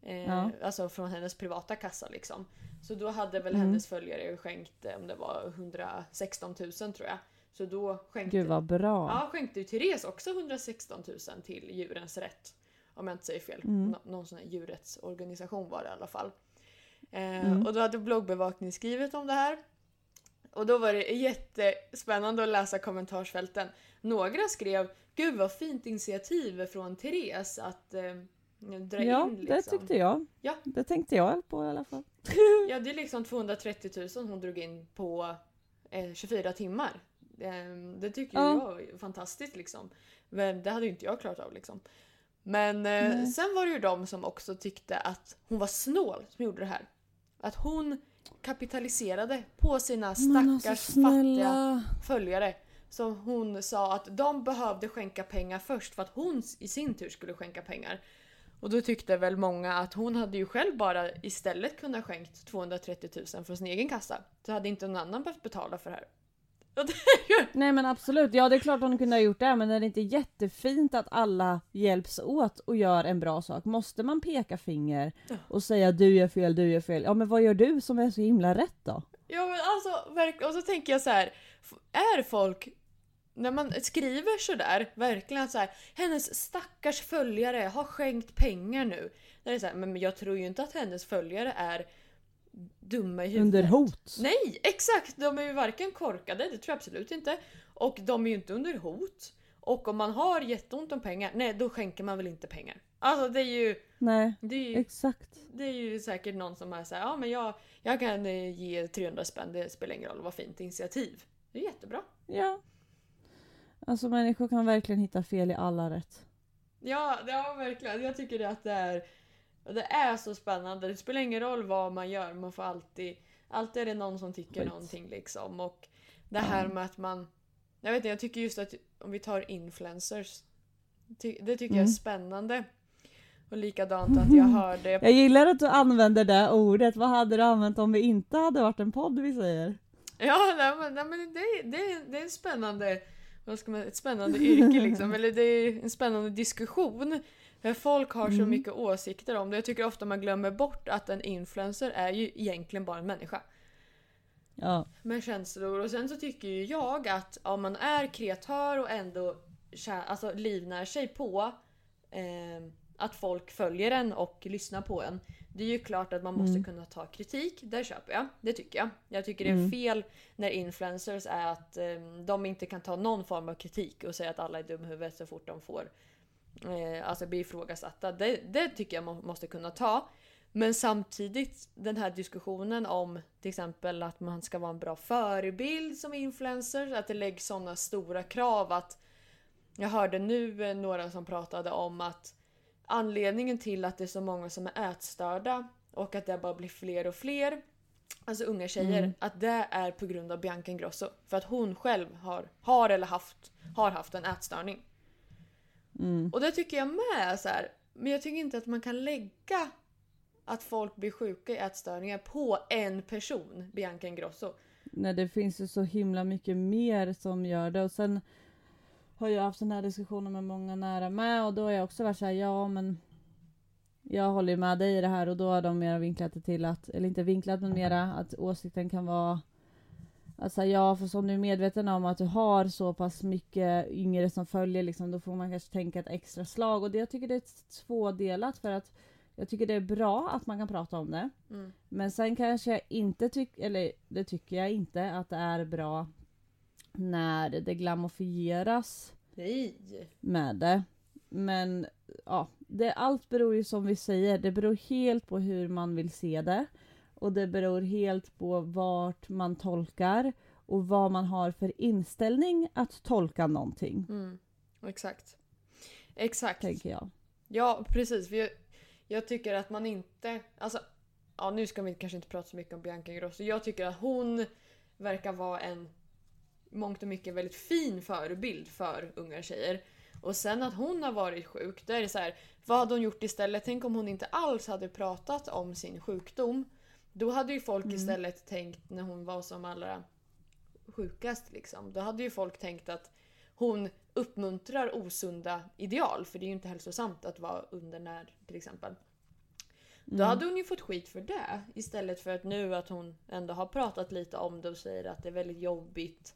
Eh, Ja. Alltså från hennes privata kassa liksom. Så då hade väl Mm. hennes följare skänkt eh, om det var 116 000 tror jag. Så då skänkte, Gud vad bra. ja, skänkte ju Therese också 116 000 till Djurens Rätt. Om jag inte säger fel. Mm. Nå- någon sån här djurrättsorganisation var det i alla fall. Eh, Mm. Och då hade bloggbevakning skrivit om det här. Och då var det jättespännande att läsa kommentarsfälten. Några skrev Gud vad fint initiativ från Therese att eh, dra ja, in det liksom. tyckte jag. Ja. Det tänkte jag på i alla fall. Ja, det är liksom 230 000 hon drog in på eh, 24 timmar. Eh, det tycker Ja. jag är fantastiskt liksom. Men det hade ju inte jag klarat av liksom. Men eh, sen var det ju de som också tyckte att hon var snål som gjorde det här. Att hon kapitaliserade på sina Men stackars alltså fattiga följare. Så hon sa att de behövde skänka pengar först för att hon i sin tur skulle skänka pengar. Och då tyckte väl många att hon hade ju själv bara istället kunnat skänkt 230 000 från sin egen kassa. Så hade inte någon annan behövt betala för det här. Nej men absolut, ja det är klart hon kunde ha gjort det men är det inte jättefint att alla hjälps åt och gör en bra sak? Måste man peka finger och säga du gör fel, du gör fel? Ja men vad gör du som är så himla rätt då? Ja men alltså, verk- och så tänker jag så här. Är folk, när man skriver sådär, verkligen så här, hennes stackars följare har skänkt pengar nu. Där är det så här, men jag tror ju inte att hennes följare är dumma i huvudet. Under hot? Nej, exakt! De är ju varken korkade, det tror jag absolut inte. Och de är ju inte under hot. Och om man har jätteont om pengar, nej då skänker man väl inte pengar. Alltså det är ju, Nej, det är ju, exakt. det är ju säkert någon som är såhär, ja men jag, jag kan eh, ge 300 spänn, det spelar ingen roll, vad fint initiativ. Det är jättebra. Ja. Alltså människor kan verkligen hitta fel i alla rätt. Ja, ja verkligen. Jag tycker det att det är, det är så spännande. Det spelar ingen roll vad man gör, man får alltid, alltid är det någon som tycker Skit. någonting liksom. Och det här med att man, jag vet inte, jag tycker just att om vi tar influencers, ty, det tycker jag är Mm. spännande. Och likadant att jag hörde, Jag gillar att du använder det ordet. Vad hade du använt om vi inte hade varit en podd vi säger? ja nej, men, nej, men det, det, det är en spännande, vad ska man, ett spännande yrke liksom, eller det är en spännande diskussion. För folk har så Mm. mycket åsikter om det. Jag tycker ofta man glömmer bort att en influencer är ju egentligen bara en människa. Ja. Med känslor. Och sen så tycker ju jag att om man är kreatör och ändå alltså, livnär sig på eh, att folk följer en och lyssnar på en. Det är ju klart att man måste Mm. kunna ta kritik. Det köper jag. Det tycker jag. Jag tycker det är Mm. fel när influencers är att eh, de inte kan ta någon form av kritik och säga att alla är dumma huvudet så fort de får eh, alltså bli ifrågasatta. Det, det tycker jag man måste kunna ta. Men samtidigt den här diskussionen om till exempel att man ska vara en bra förebild som influencer. Att det läggs sådana stora krav att jag hörde nu eh, några som pratade om att anledningen till att det är så många som är ätstörda och att det bara blir fler och fler Alltså unga tjejer, Mm. att det är på grund av Bianca Ingrosso. För att hon själv har, har eller haft, har haft en ätstörning. Mm. Och det tycker jag med så här. Men jag tycker inte att man kan lägga att folk blir sjuka i ätstörningar på en person, Bianca Ingrosso. Nej det finns ju så himla mycket mer som gör det och sen har jag haft den här diskussionen med många nära med och då har jag också varit såhär, ja men jag håller ju med dig i det här och då har de mer vinklat det till att, eller inte vinklat men mera att åsikten kan vara Alltså ja, för som du är medveten om att du har så pass mycket yngre som följer liksom, då får man kanske tänka ett extra slag. Och det, jag tycker det är tvådelat för att jag tycker det är bra att man kan prata om det. Mm. Men sen kanske jag inte tycker, eller det tycker jag inte, att det är bra när det glamorifieras Nej. med det. Men ja, det, allt beror ju som vi säger, det beror helt på hur man vill se det. Och det beror helt på vart man tolkar och vad man har för inställning att tolka någonting, Mm. Exakt. Exakt. tänker jag. Ja, precis. Jag, jag tycker att man inte... Alltså, ja, nu ska vi kanske inte prata så mycket om Bianca Ingrosso. Jag tycker att hon verkar vara en mångt och mycket väldigt fin förebild för unga tjejer. Och sen att hon har varit sjuk, då är det så här, vad hade hon gjort istället? Tänk om hon inte alls hade pratat om sin sjukdom. Då hade ju folk Mm. istället tänkt när hon var som allra sjukast liksom. Då hade ju folk tänkt att hon uppmuntrar osunda ideal för det är ju inte hälsosamt att vara undernärd till exempel. Då Mm. hade hon ju fått skit för det istället för att nu att hon ändå har pratat lite om det och säger att det är väldigt jobbigt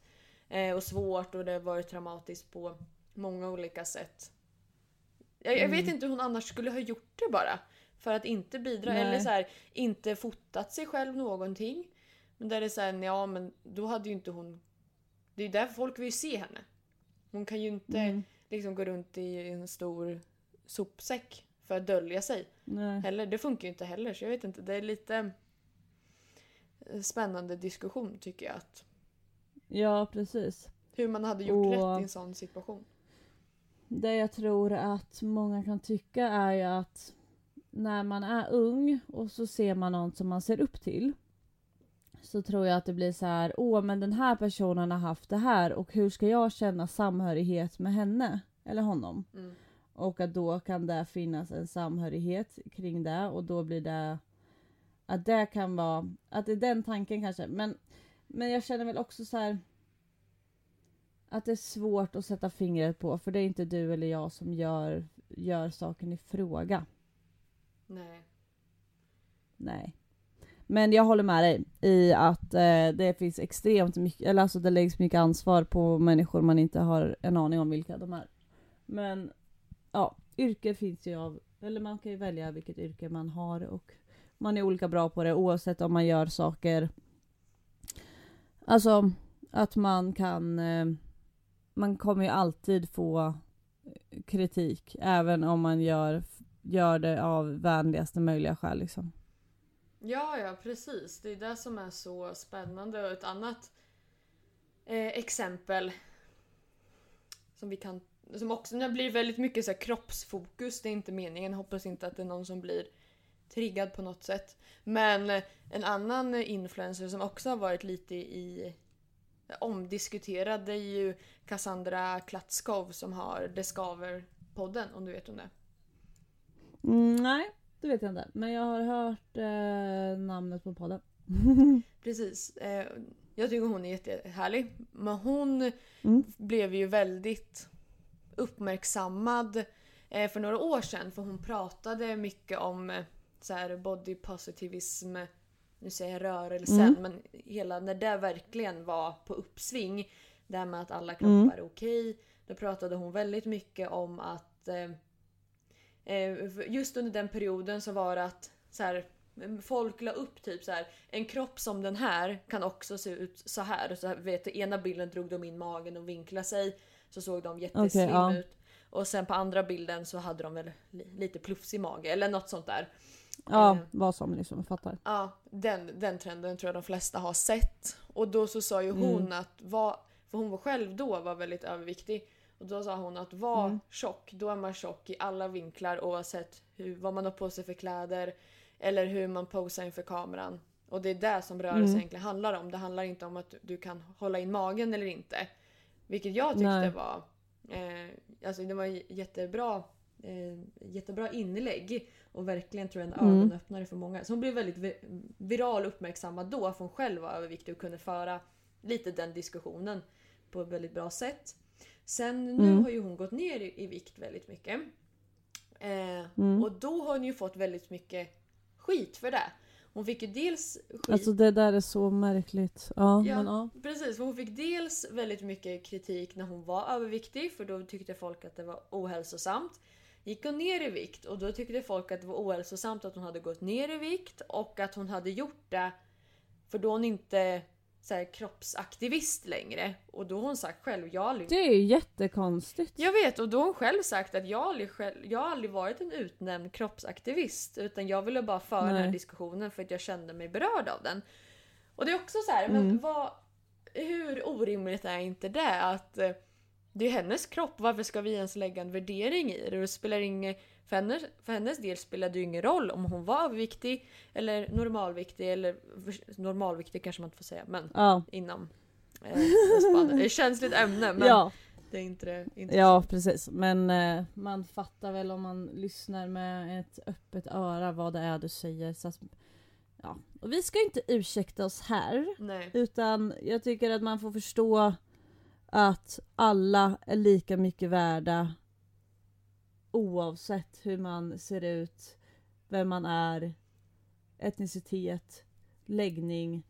eh, och svårt och det har varit traumatiskt på många olika sätt. Jag, jag vet Mm. inte hur hon annars skulle ha gjort det bara. För att inte bidra Nej. eller så här, inte fotat sig själv någonting. Men där det är såhär, ja men då hade ju inte hon... Det är ju därför folk vill se henne. Hon kan ju inte Mm. liksom gå runt i en stor sopsäck för att dölja sig. Nej. Heller. Det funkar ju inte heller så jag vet inte. Det är lite eh, spännande diskussion tycker jag. Att Ja, precis. hur man hade gjort Och- rätt i en sån situation. Det jag tror att många kan tycka är ju att när man är ung och så ser man någon som man ser upp till så tror jag att det blir så här, åh men den här personen har haft det här och hur ska jag känna samhörighet med henne eller honom? Mm. Och att då kan det finnas en samhörighet kring det och då blir det att det kan vara, att det är den tanken kanske. Men, men jag känner väl också så här att det är svårt att sätta fingret på för det är inte du eller jag som gör, gör saken i fråga. Nej. Nej. Men jag håller med dig i att eh, det finns extremt mycket, eller alltså det läggs mycket ansvar på människor man inte har en aning om vilka de är. Men ja, yrke finns ju av, eller man kan ju välja vilket yrke man har och man är olika bra på det oavsett om man gör saker. Alltså att man kan, eh, man kommer ju alltid få kritik även om man gör, gör det av vänligaste möjliga skäl liksom. Ja, ja precis. Det är det som är så spännande. Och ett annat eh, exempel som vi kan som också när det blir väldigt mycket så här kroppsfokus. Det är inte meningen. Hoppas inte att det är någon som blir triggad på något sätt. Men eh, en annan influencer som också har varit lite i omdiskuterad det är ju Cassandra Klatskov som har Discover-podden om du vet om det. Mm, nej, det vet jag inte. Men jag har hört eh, namnet på podden. Precis. Eh, jag tycker hon är jättehärlig. Men hon Mm. blev ju väldigt uppmärksammad eh, för några år sedan. För hon pratade mycket om eh, så här body positivism, nu säger jag rörelsen, Mm. men hela när det verkligen var på uppsving. Det här med att alla Mm. kroppar är okej. Då pratade hon väldigt mycket om att eh, just under den perioden så var det att så här, folk la upp typ så här en kropp som den här kan också se ut så här. Så här vet du, ena bilden drog de in magen och vinklade sig så såg de jätteslim Okej, ja. ut. Och sen på andra bilden så hade de väl li- lite plufsig mage eller något sånt där. Ja, Eh. vad som liksom, fattar. Ja, den, den trenden tror jag de flesta har sett. Och då så sa ju hon Mm. att var, för hon var själv då var väldigt överviktig. Och då sa hon att var Mm. tjock, då är man tjock i alla vinklar oavsett hur, vad man har på sig för kläder eller hur man posar inför kameran. Och det är det som rörelsen Mm. egentligen handlar om. Det handlar inte om att du kan hålla in magen eller inte. Vilket jag tyckte Nej. var eh, alltså det var jättebra, eh, jättebra inlägg. Och verkligen tror jag en Mm. ögonöppnare för många. Så hon blev väldigt vi- viral uppmärksammad då för hon själv var överviktig och kunde föra lite den diskussionen på ett väldigt bra sätt. Sen nu Mm. har ju hon gått ner i, i vikt väldigt mycket. Eh, Mm. Och då har hon ju fått väldigt mycket skit för det. hon fick ju dels skit. Alltså det där är så märkligt. Ja, Ja. men ja. Precis, hon fick dels väldigt mycket kritik när hon var överviktig för då tyckte folk att det var ohälsosamt. Gick hon ner i vikt och då tyckte folk att det var ohälsosamt att hon hade gått ner i vikt och att hon hade gjort det för då hon inte så här, kroppsaktivist längre. Och då har hon sagt själv, jag aldrig... Det är ju jättekonstigt. Jag vet och då har hon själv sagt att jag har aldrig, själv, jag har aldrig varit en utnämnd kroppsaktivist utan jag ville bara föra den här diskussionen för att jag kände mig berörd av den. Och det är också så här, men Mm. vad, hur orimligt är inte det att eh, det är hennes kropp, varför ska vi ens lägga en värdering i det? Det spelar ingen, för, hennes, för hennes del spelar det ju ingen roll om hon var överviktig eller normalviktig eller normalviktig kanske man inte får säga men Ja, inom eh, spannet. Är ett känsligt ämne men ja, det är inte det. Inte ja precis. Men eh, man fattar väl om man lyssnar med ett öppet öra vad det är du säger. Så att, ja. Och vi ska inte ursäkta oss här. Nej. Utan jag tycker att man får förstå att alla är lika mycket värda oavsett hur man ser ut, vem man är, etnicitet, läggning,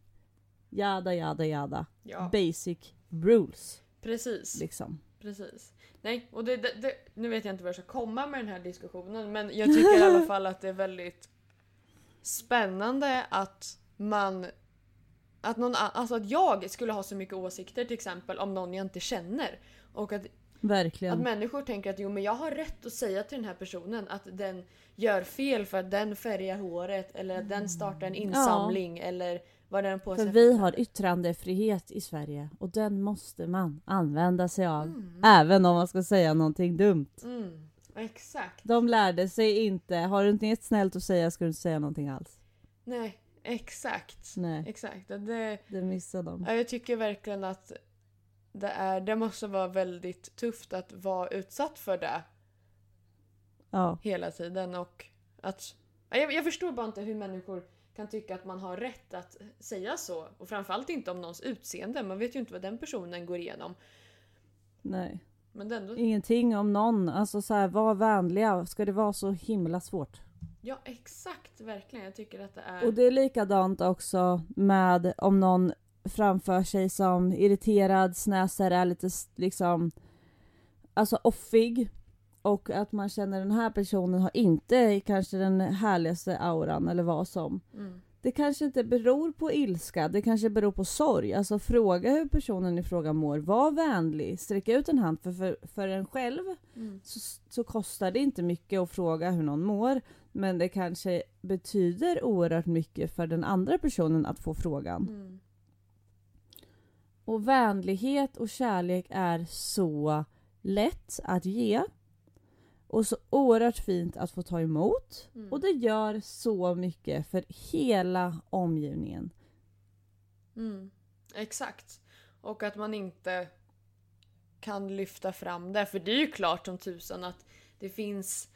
jada jada jada. Ja, Basic rules precis. liksom. Precis. Nej, och det, det, det, nu vet jag inte var jag ska komma med den här diskussionen men jag tycker i alla fall att det är väldigt spännande att man att, någon, alltså att jag skulle ha så mycket åsikter till exempel om någon jag inte känner. Och att, att Verkligen. människor tänker att jo men jag har rätt att säga till den här personen att den gör fel för att den färgar håret eller att den startar en insamling eller vad den på För vi har yttrandefrihet i Sverige och den måste man använda sig av. Mm. Även om man ska säga någonting dumt. Mm, exakt. De lärde sig inte, har du inte inget snällt att säga ska du inte säga någonting alls. Nej, exakt. Nej, Exakt. Det, det missade de. Ja, jag tycker verkligen att det, är, det måste vara väldigt tufft att vara utsatt för det Ja, hela tiden. Och att, Ja, jag, jag förstår bara inte hur människor kan tycka att man har rätt att säga så. Och framförallt inte om någons utseende. Man vet ju inte vad den personen går igenom. nej. Men ändå... Ingenting om någon. Alltså så här, var vänliga. Ska det vara så himla svårt? Ja, exakt. Verkligen. Jag tycker att det är... Och det är likadant också med om någon framför sig som irriterad, snäser, är lite liksom alltså offig. Och att man känner den här personen har inte kanske den härligaste auran eller vad som. Mm. Det kanske inte beror på ilska, det kanske beror på sorg. Alltså fråga hur personen i fråga mår. Var vänlig, sträck ut en hand. För, för, för en själv Mm. så, så kostar det inte mycket att fråga hur någon mår. Men det kanske betyder oerhört mycket för den andra personen att få frågan. Mm. Och vänlighet och kärlek är så lätt att ge. Och så oerhört fint att få ta emot. Mm. Och det gör så mycket för hela omgivningen. Mm. Exakt. Och att man inte kan lyfta fram det. För det är ju klart som tusan att det finns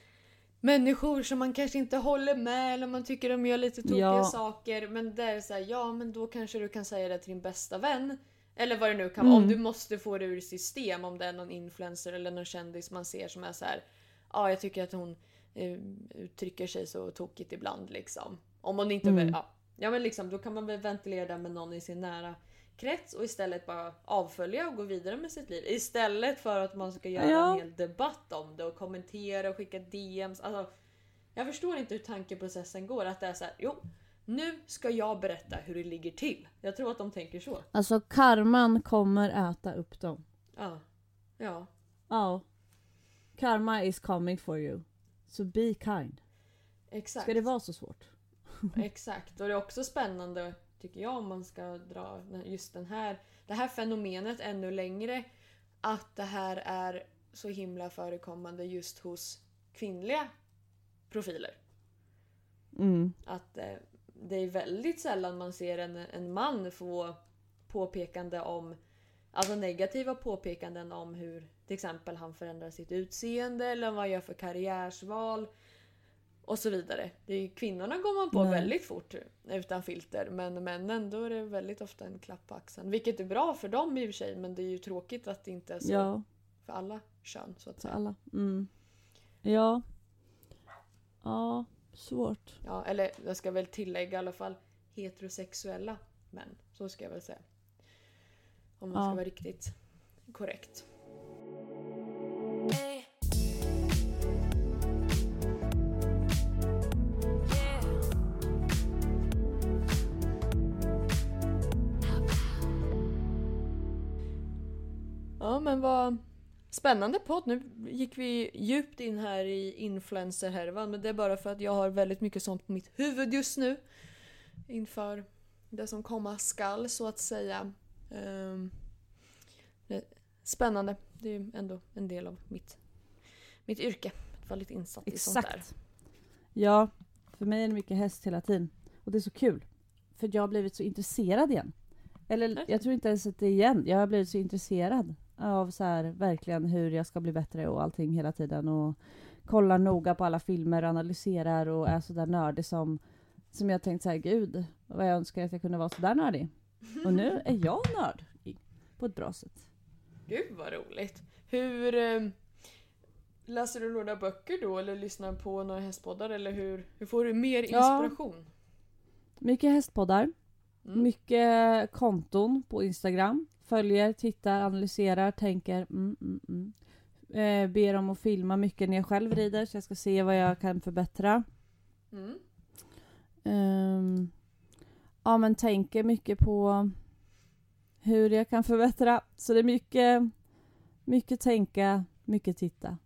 människor som man kanske inte håller med eller man tycker de gör lite tokiga Ja. saker. Men det är så här, ja men då kanske du kan säga det till din bästa vän. Eller vad det nu kan vara. Om Mm. du måste få det ur system. Om det är någon influencer eller någon kändis man ser som är så här. Ja, jag tycker att hon eh, uttrycker sig så tokigt ibland liksom. Om hon inte Mm. ja. ja men liksom då kan man väl ventilera det med någon i sin nära krets och istället bara avfölja och gå vidare med sitt liv. Istället för att man ska göra Ja. en hel debatt om det och kommentera och skicka DMs. Alltså, jag förstår inte hur tankeprocessen går. Att det är så här, jo, nu ska jag berätta hur det ligger till. Jag tror att de tänker så. Alltså karman kommer äta upp dem. Ja. Ja, Ja. Karma is coming for you. So be kind. exakt. Ska det vara så svårt? Exakt, och det är också spännande tycker jag om man ska dra just den här, det här fenomenet ännu längre. Att det här är så himla förekommande just hos kvinnliga profiler. Mm. Att eh, det är väldigt sällan man ser en, en man få påpekande om Alltså negativa påpekanden om hur till exempel han förändrar sitt utseende eller vad han gör för karriärsval. Och så vidare. Det är, kvinnorna går man på Nej. väldigt fort utan filter men männen då är det väldigt ofta en klapp på axeln. Vilket är bra för dem i och för sig men det är ju tråkigt att det inte är så Ja, för alla kön så att för säga. alla. Mm. Ja. Ja, svårt. Ja, eller jag ska väl tillägga i alla fall. heterosexuella män. Så ska jag väl säga. Om man Ja. ska vara riktigt korrekt. Ja men vad spännande podd. Nu gick vi djupt in här i influencerhärvan men det är bara för att jag har väldigt mycket sånt på mitt huvud just nu. Inför det som komma skall så att säga. Ehm, det spännande. Det är ju ändå en del av mitt, mitt yrke. Att vara lite insatt i sånt där. Exakt. Ja, för mig är det mycket häst hela tiden. Och det är så kul. För jag har blivit så intresserad igen. Eller jag tror inte ens att det är igen. Jag har blivit så intresserad av så här, verkligen hur jag ska bli bättre och allting hela tiden. Och kollar noga på alla filmer, analyserar och är så där nördig som, som jag tänkt så här, gud vad jag önskar att jag kunde vara så där nördig. Och nu är jag nörd på ett bra sätt. Gud vad roligt. Hur... Eh, läser du några böcker då eller lyssnar på några hästpoddar eller hur, hur får du mer Ja. inspiration? Mycket hästpoddar. Mm. Mycket konton på Instagram. Följer, tittar, analyserar, tänker. Mm, mm, mm. Eh, ber om att filma mycket när jag själv rider så jag ska se vad jag kan förbättra. Mm. Ehm, ja men tänker mycket på hur jag kan förbättra. Så det är mycket, mycket tänka, mycket titta.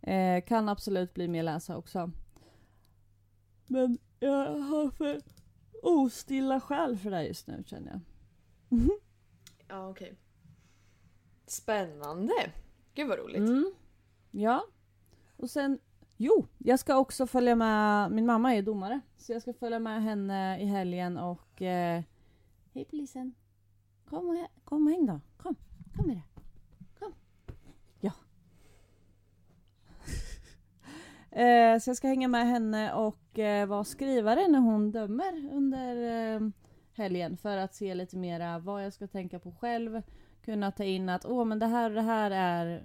Eh, kan absolut bli mer läsa också. Men jag har för ostilla själ för det här just nu känner jag. Ja okej. Spännande. Gud vad roligt. Mm. Ja. Och sen, jo, jag ska också följa med, min mamma är domare, så jag ska följa med henne i helgen och... Eh, Hej polisen! Kom och, kom och häng då, kom, kom med det. Kom. Ja. eh, så jag ska hänga med henne och eh, vara skrivare när hon dömer under eh, helgen för att se lite mera vad jag ska tänka på själv. Kunna ta in att åh men det här det här är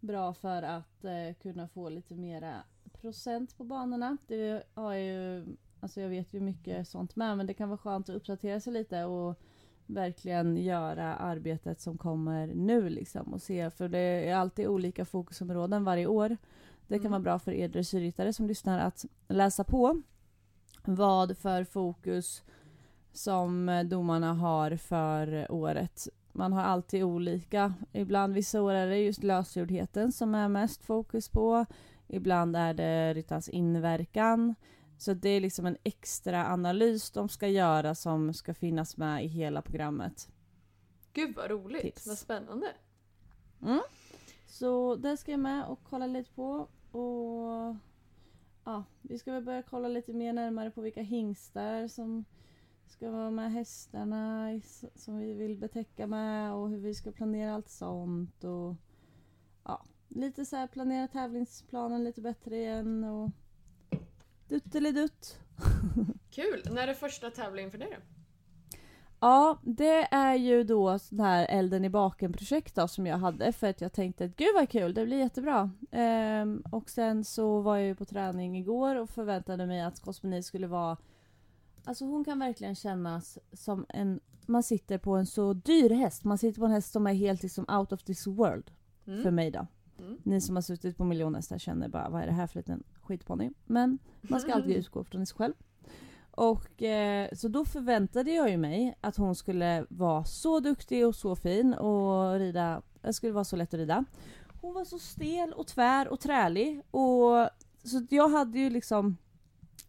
bra för att eh, kunna få lite mera procent på banorna. Det har ju, alltså jag vet ju mycket sånt med men det kan vara skönt att uppdatera sig lite och verkligen göra arbetet som kommer nu liksom och se för det är alltid olika fokusområden varje år. Det kan Mm. vara bra för er dressyrryttare som lyssnar att läsa på vad för fokus som eh, domarna har för året. Man har alltid olika. Ibland vissa år är det just lösgjordheten som är mest fokus på. Ibland är det ryttarens inverkan. Så det är liksom en extra analys de ska göra som ska finnas med i hela programmet. Gud vad roligt. Tips. Vad spännande. Så det ska jag med och kolla lite på. Och ja, vi ska väl börja kolla lite mer närmare på vilka hingstar som ska vara med hästarna som vi vill betäcka med och hur vi ska planera allt sånt. Och ja, lite så här planera tävlingsplanen lite bättre igen och duttelidutt. Kul. När är första tävlingen för dig då? Ja, det är ju då sån här elden i baken-projekt då som jag hade för att jag tänkte att gud vad kul, det blir jättebra. Ehm, och sen så var jag ju på träning igår och förväntade mig att Cosmoni skulle vara Alltså hon kan verkligen kännas som en Man sitter på en så dyr häst, man sitter på en häst som är helt liksom out of this world Mm. för mig då. Mm. Ni som har suttit på miljonhästar känner bara vad är det här för liten skitponny? Men man ska alltid utgå från sig själv. Och eh, så då förväntade jag ju mig att hon skulle vara så duktig och så fin och rida, det skulle vara så lätt att rida. Hon var så stel och tvär och trälig och så jag hade ju liksom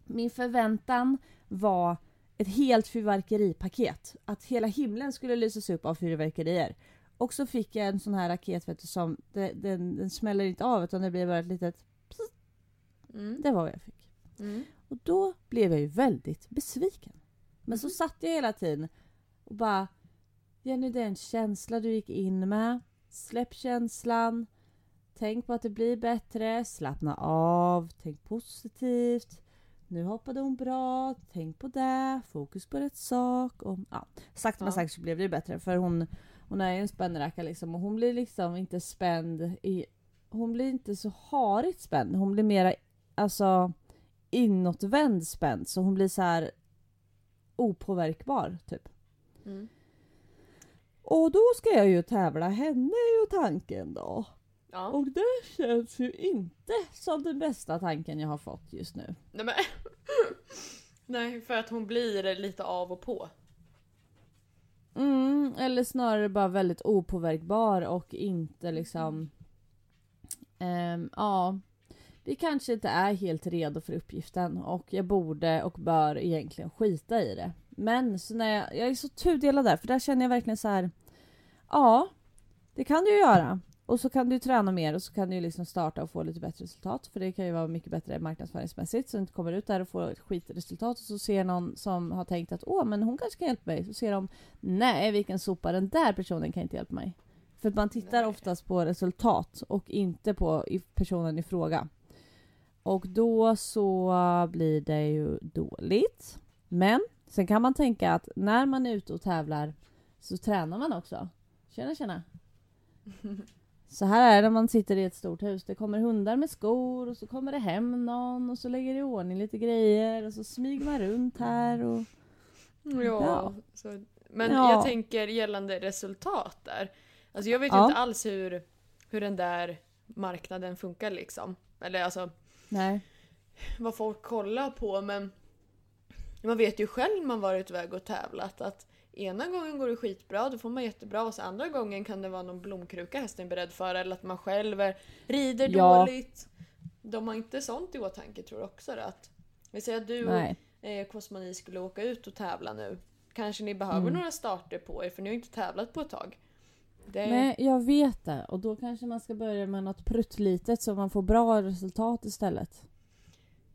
min förväntan var ett helt fyrverkeripaket. Att hela himlen skulle lysas upp av fyrverkerier. Och så fick jag en sån här raket vet du, som det, den, den smäller inte av utan det blir bara ett litet... Mm. Det var vad jag fick. Mm. Och då blev jag ju väldigt besviken. Men så satt jag hela tiden och bara Jenny det är en känsla du gick in med. Släpp känslan. Tänk på att det blir bättre. Slappna av. Tänk positivt. Nu hoppade hon bra. Tänk på det. Fokus på rätt sak. Och, ja, sakta men Ja. säkert så blev det bättre för hon, hon är ju en spännräka liksom och hon blir liksom inte spänd i... Hon blir inte så harigt spänd. Hon blir mera alltså inåtvänd spänd så hon blir så här opåverkbar typ. Mm. Och då ska jag ju tävla henne är ju tanken då. Ja. Och det känns ju inte som den bästa tanken jag har fått just nu. Nej, men... Nej, för att hon blir lite av och på. Mm, eller snarare bara väldigt opåverkbar och inte liksom... ehm, ja, vi kanske inte är helt redo för uppgiften och jag borde och bör egentligen skita i det. Men så när jag, jag är så tudelad där, för där känner jag verkligen så här. Ja, det kan du ju göra. Och så kan du träna mer och så kan du liksom starta och få lite bättre resultat. För det kan ju vara mycket bättre marknadsföringsmässigt. Så du inte kommer ut där och får ett skitresultat och så ser någon som har tänkt att åh, men hon kanske kan hjälpa mig. Så ser de nej, vilken sopa, den där personen kan inte hjälpa mig. För man tittar Nej. oftast på resultat och inte på personen i fråga. Och då så blir det ju dåligt. Men sen kan man tänka att när man är ute och tävlar så tränar man också. Tjena tjena! Så här är det när man sitter i ett stort hus. Det kommer hundar med skor och så kommer det hem någon och så lägger det i ordning lite grejer och så smyger man runt här och... Ja. Ja. Så, men Ja. jag tänker gällande resultat där. Alltså jag vet Ja. inte alls hur, hur den där marknaden funkar liksom. Eller alltså Nej. vad folk kollar på men man vet ju själv när man varit iväg och tävlat att ena gången går det skitbra, då får man jättebra och så andra gången kan det vara någon blomkruka hästen är beredd för eller att man själv är, rider Ja. dåligt. De har inte sånt i åtanke tror jag också. då, Att, vi säger att du Nej. och eh, skulle åka ut och tävla nu. Kanske ni behöver Mm. några starter på er för ni har inte tävlat på ett tag. Det, Nej, jag vet det. Och då kanske man ska börja med något pruttlitet så man får bra resultat istället.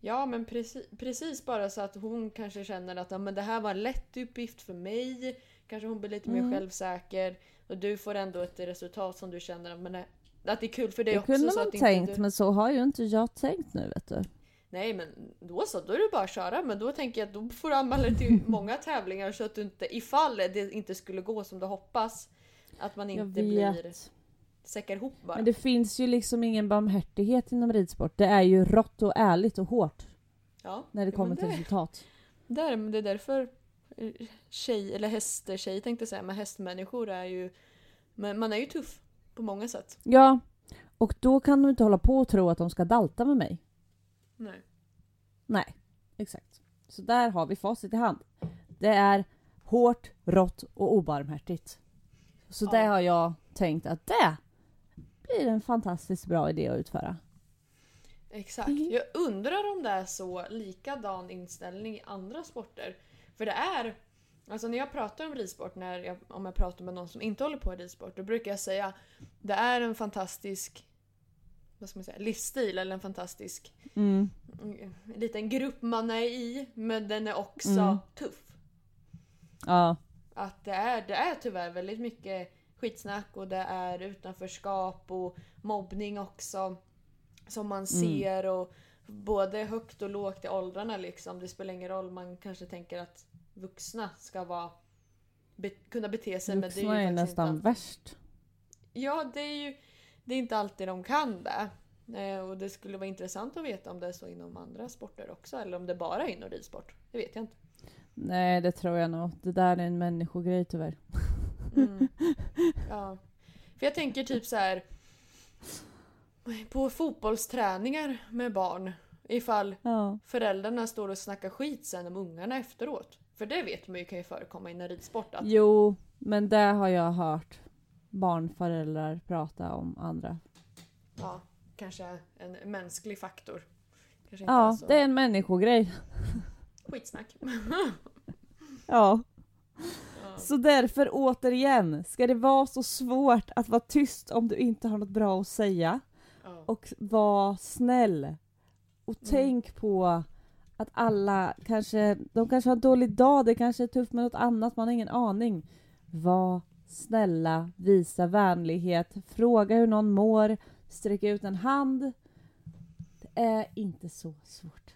Ja men precis, precis bara så att hon kanske känner att ja, men det här var en lätt uppgift för mig. Kanske hon blir lite Mm. mer självsäker. Och du får ändå ett resultat som du känner att, men, att det är kul för dig Det också. kunde så man tänkt, du... men så har ju inte jag tänkt nu vet du. Nej men då så, då är det bara att köra. Men då tänker jag att då får du anmäla dig till många tävlingar så att du inte, ifall det inte skulle gå som du hoppas, att man inte blir säckar ihop bara. Men det finns ju liksom ingen barmhärtighet inom ridsport. Det är ju rått och ärligt och hårt ja, när det kommer men till det, resultat. där, det är därför eh, tjej, eller hästtjej tänkte jag säga, men hästmänniskor är ju, men man är ju tuff på många sätt. Ja, och då kan du inte hålla på och tro att de ska dalta med mig. Nej. Nej, exakt. Så där har vi facit i hand. Det är hårt, rått och obarmhärtigt. Så Ja. det har jag tänkt att det blir en fantastiskt bra idé att utföra. Exakt. Mm. Jag undrar om det är så likadan inställning i andra sporter. För det är, alltså när jag pratar om ridsport, när jag, om jag pratar med någon som inte håller på med ridsport, då brukar jag säga det är en fantastisk vad ska man säga, livsstil eller en fantastisk Mm. mm, liten grupp man är i, men den är också Mm. tuff. Ja, Att det är, det är tyvärr väldigt mycket skitsnack och det är utanförskap och mobbning också. Som man ser och både högt och lågt i åldrarna liksom. Det spelar ingen roll, man kanske tänker att vuxna ska vara be, kunna bete sig men det är ju vuxna är nästan inte värst. Ja, det är ju det är inte alltid de kan det. Eh, och det skulle vara intressant att veta om det är så inom andra sporter också eller om det bara är inom ridsport. Det vet jag inte. Nej, det tror jag nog. Det där är en människogrej tyvärr. Mm. Ja. För jag tänker typ så här på fotbollsträningar med barn. Ifall Ja. föräldrarna står och snackar skit sen om ungarna efteråt. För det vet man ju kan ju förekomma inom ridsport. Att, Jo, men det har jag hört barnföräldrar prata om andra. ja, kanske en mänsklig faktor. Kanske Ja, så det är en människogrej. skitsnack. Ja. Ja. Så därför återigen, ska det vara så svårt att vara tyst om du inte har något bra att säga? Ja. Och var snäll. Och Mm. tänk på att alla kanske, de kanske har en dålig dag, det kanske är tufft med något annat, man har ingen aning. Var snälla, visa vänlighet, fråga hur någon mår, sträck ut en hand. Det är inte så svårt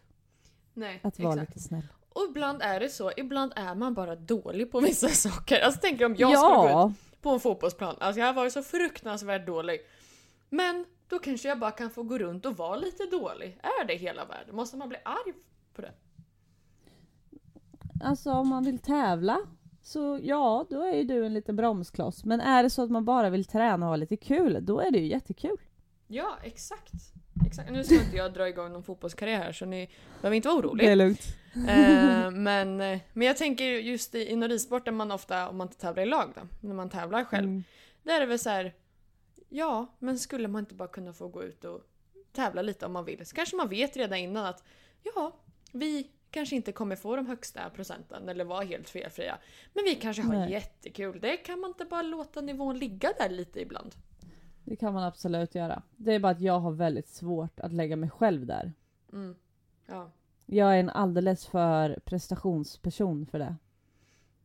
Nej, att vara exakt. lite snäll. Och ibland är det så, ibland är man bara dålig på vissa saker. Alltså tänk om jag skulle gå ja, ut på en fotbollsplan, alltså jag har varit så fruktansvärt dålig. Men då kanske jag bara kan få gå runt och vara lite dålig. Är det hela världen? Måste man bli arg på det? alltså om man vill tävla så ja, då är ju du en liten bromskloss. Men är det så att man bara vill träna och ha lite kul, då är det ju jättekul. Ja, exakt. exakt. Nu ska inte jag dra igång någon fotbollskarriär här så ni behöver inte vara oroliga. Det är lugnt. Eh, men, eh, men jag tänker just i, inom ridsporten man ofta, om man inte tävlar i lag då, när man tävlar själv. Mm. Där är det väl så här. Ja, men skulle man inte bara kunna få gå ut och tävla lite om man vill? Så kanske man vet redan innan att ja, vi kanske inte kommer få de högsta procenten eller vara helt felfria. Men vi kanske har Nej. jättekul. Det kan man inte bara låta nivån ligga där lite ibland. Det kan man absolut göra. Det är bara att jag har väldigt svårt att lägga mig själv där. Mm. Ja. Jag är en alldeles för prestationsperson för det.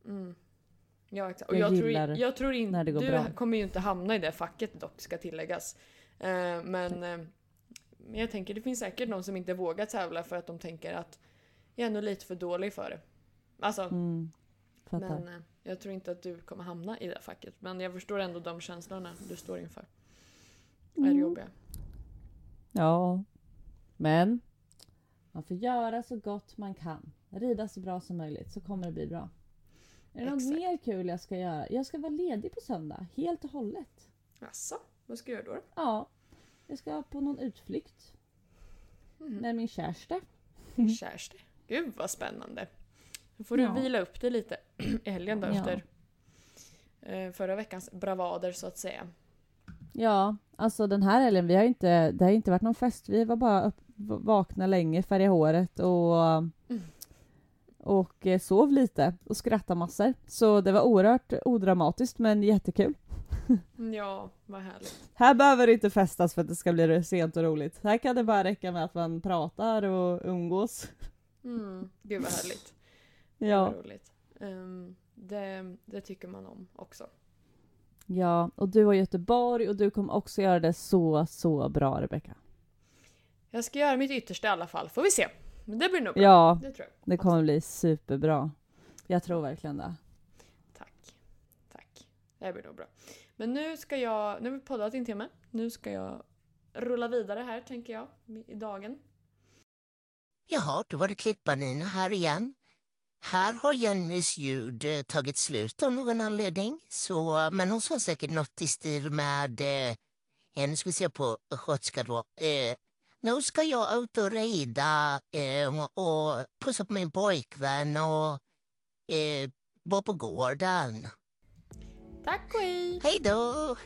Mm. Ja, exakt. Och Jag jag, tror, jag tror inte... när det går Du bra. kommer ju inte hamna i det facket dock, ska tilläggas. Eh, men, eh, jag tänker, det finns säkert någon som inte vågar tävla för att de tänker att jag är nog lite för dålig för det. Alltså, Mm. Men eh, jag tror inte att du kommer hamna i det facket. Men jag förstår ändå de känslorna du står inför. Är Mm. jobbiga. Ja. Men man får göra så gott man kan. Rida så bra som möjligt så kommer det bli bra. Är det något Exakt. mer kul jag ska göra? Jag ska vara ledig på söndag, helt och hållet. Jaså, vad ska du göra då? Ja, jag ska på någon utflykt Mm. med min kärste. Kersti. Gud vad spännande. Nu får du Ja. vila upp dig lite i helgen då Ja. efter eh, förra veckans bravader så att säga. Ja, alltså den här helgen, vi har inte, det har inte varit någon fest. Vi var bara upp, vakna länge, färga håret och, och eh, sov lite och skrattade massor. Så det var oerhört odramatiskt men jättekul. Ja, vad härligt. Här behöver det inte festas för att det ska bli sent och roligt. Här kan det bara räcka med att man pratar och umgås. Mm, gud vad härligt. Ja, Vad roligt. Ehm, det, det tycker man om också. Ja, och du har Göteborg och du kommer också göra det så, så bra Rebecka. Jag ska göra mitt yttersta i alla fall, får vi se. Men det blir nog bra. Ja, Det tror jag. det kommer bli superbra. Jag tror verkligen det. Tack. Tack. Det blir nog bra. Men nu ska jag, nu har vi poddat i en timme. Nu ska jag rulla vidare här tänker jag, i dagen. Jaha, då var det Klippbanina här igen. Här har Jennys ljud eh, tagit slut av någon anledning. Så, men hon sa säkert något i stil med... Eh, eh, nu ska vi se på skotska då. Eh, nu ska jag ut och rida eh, och pussa på min pojkvän och eh, vara på gården. Tack och hej! Hej då!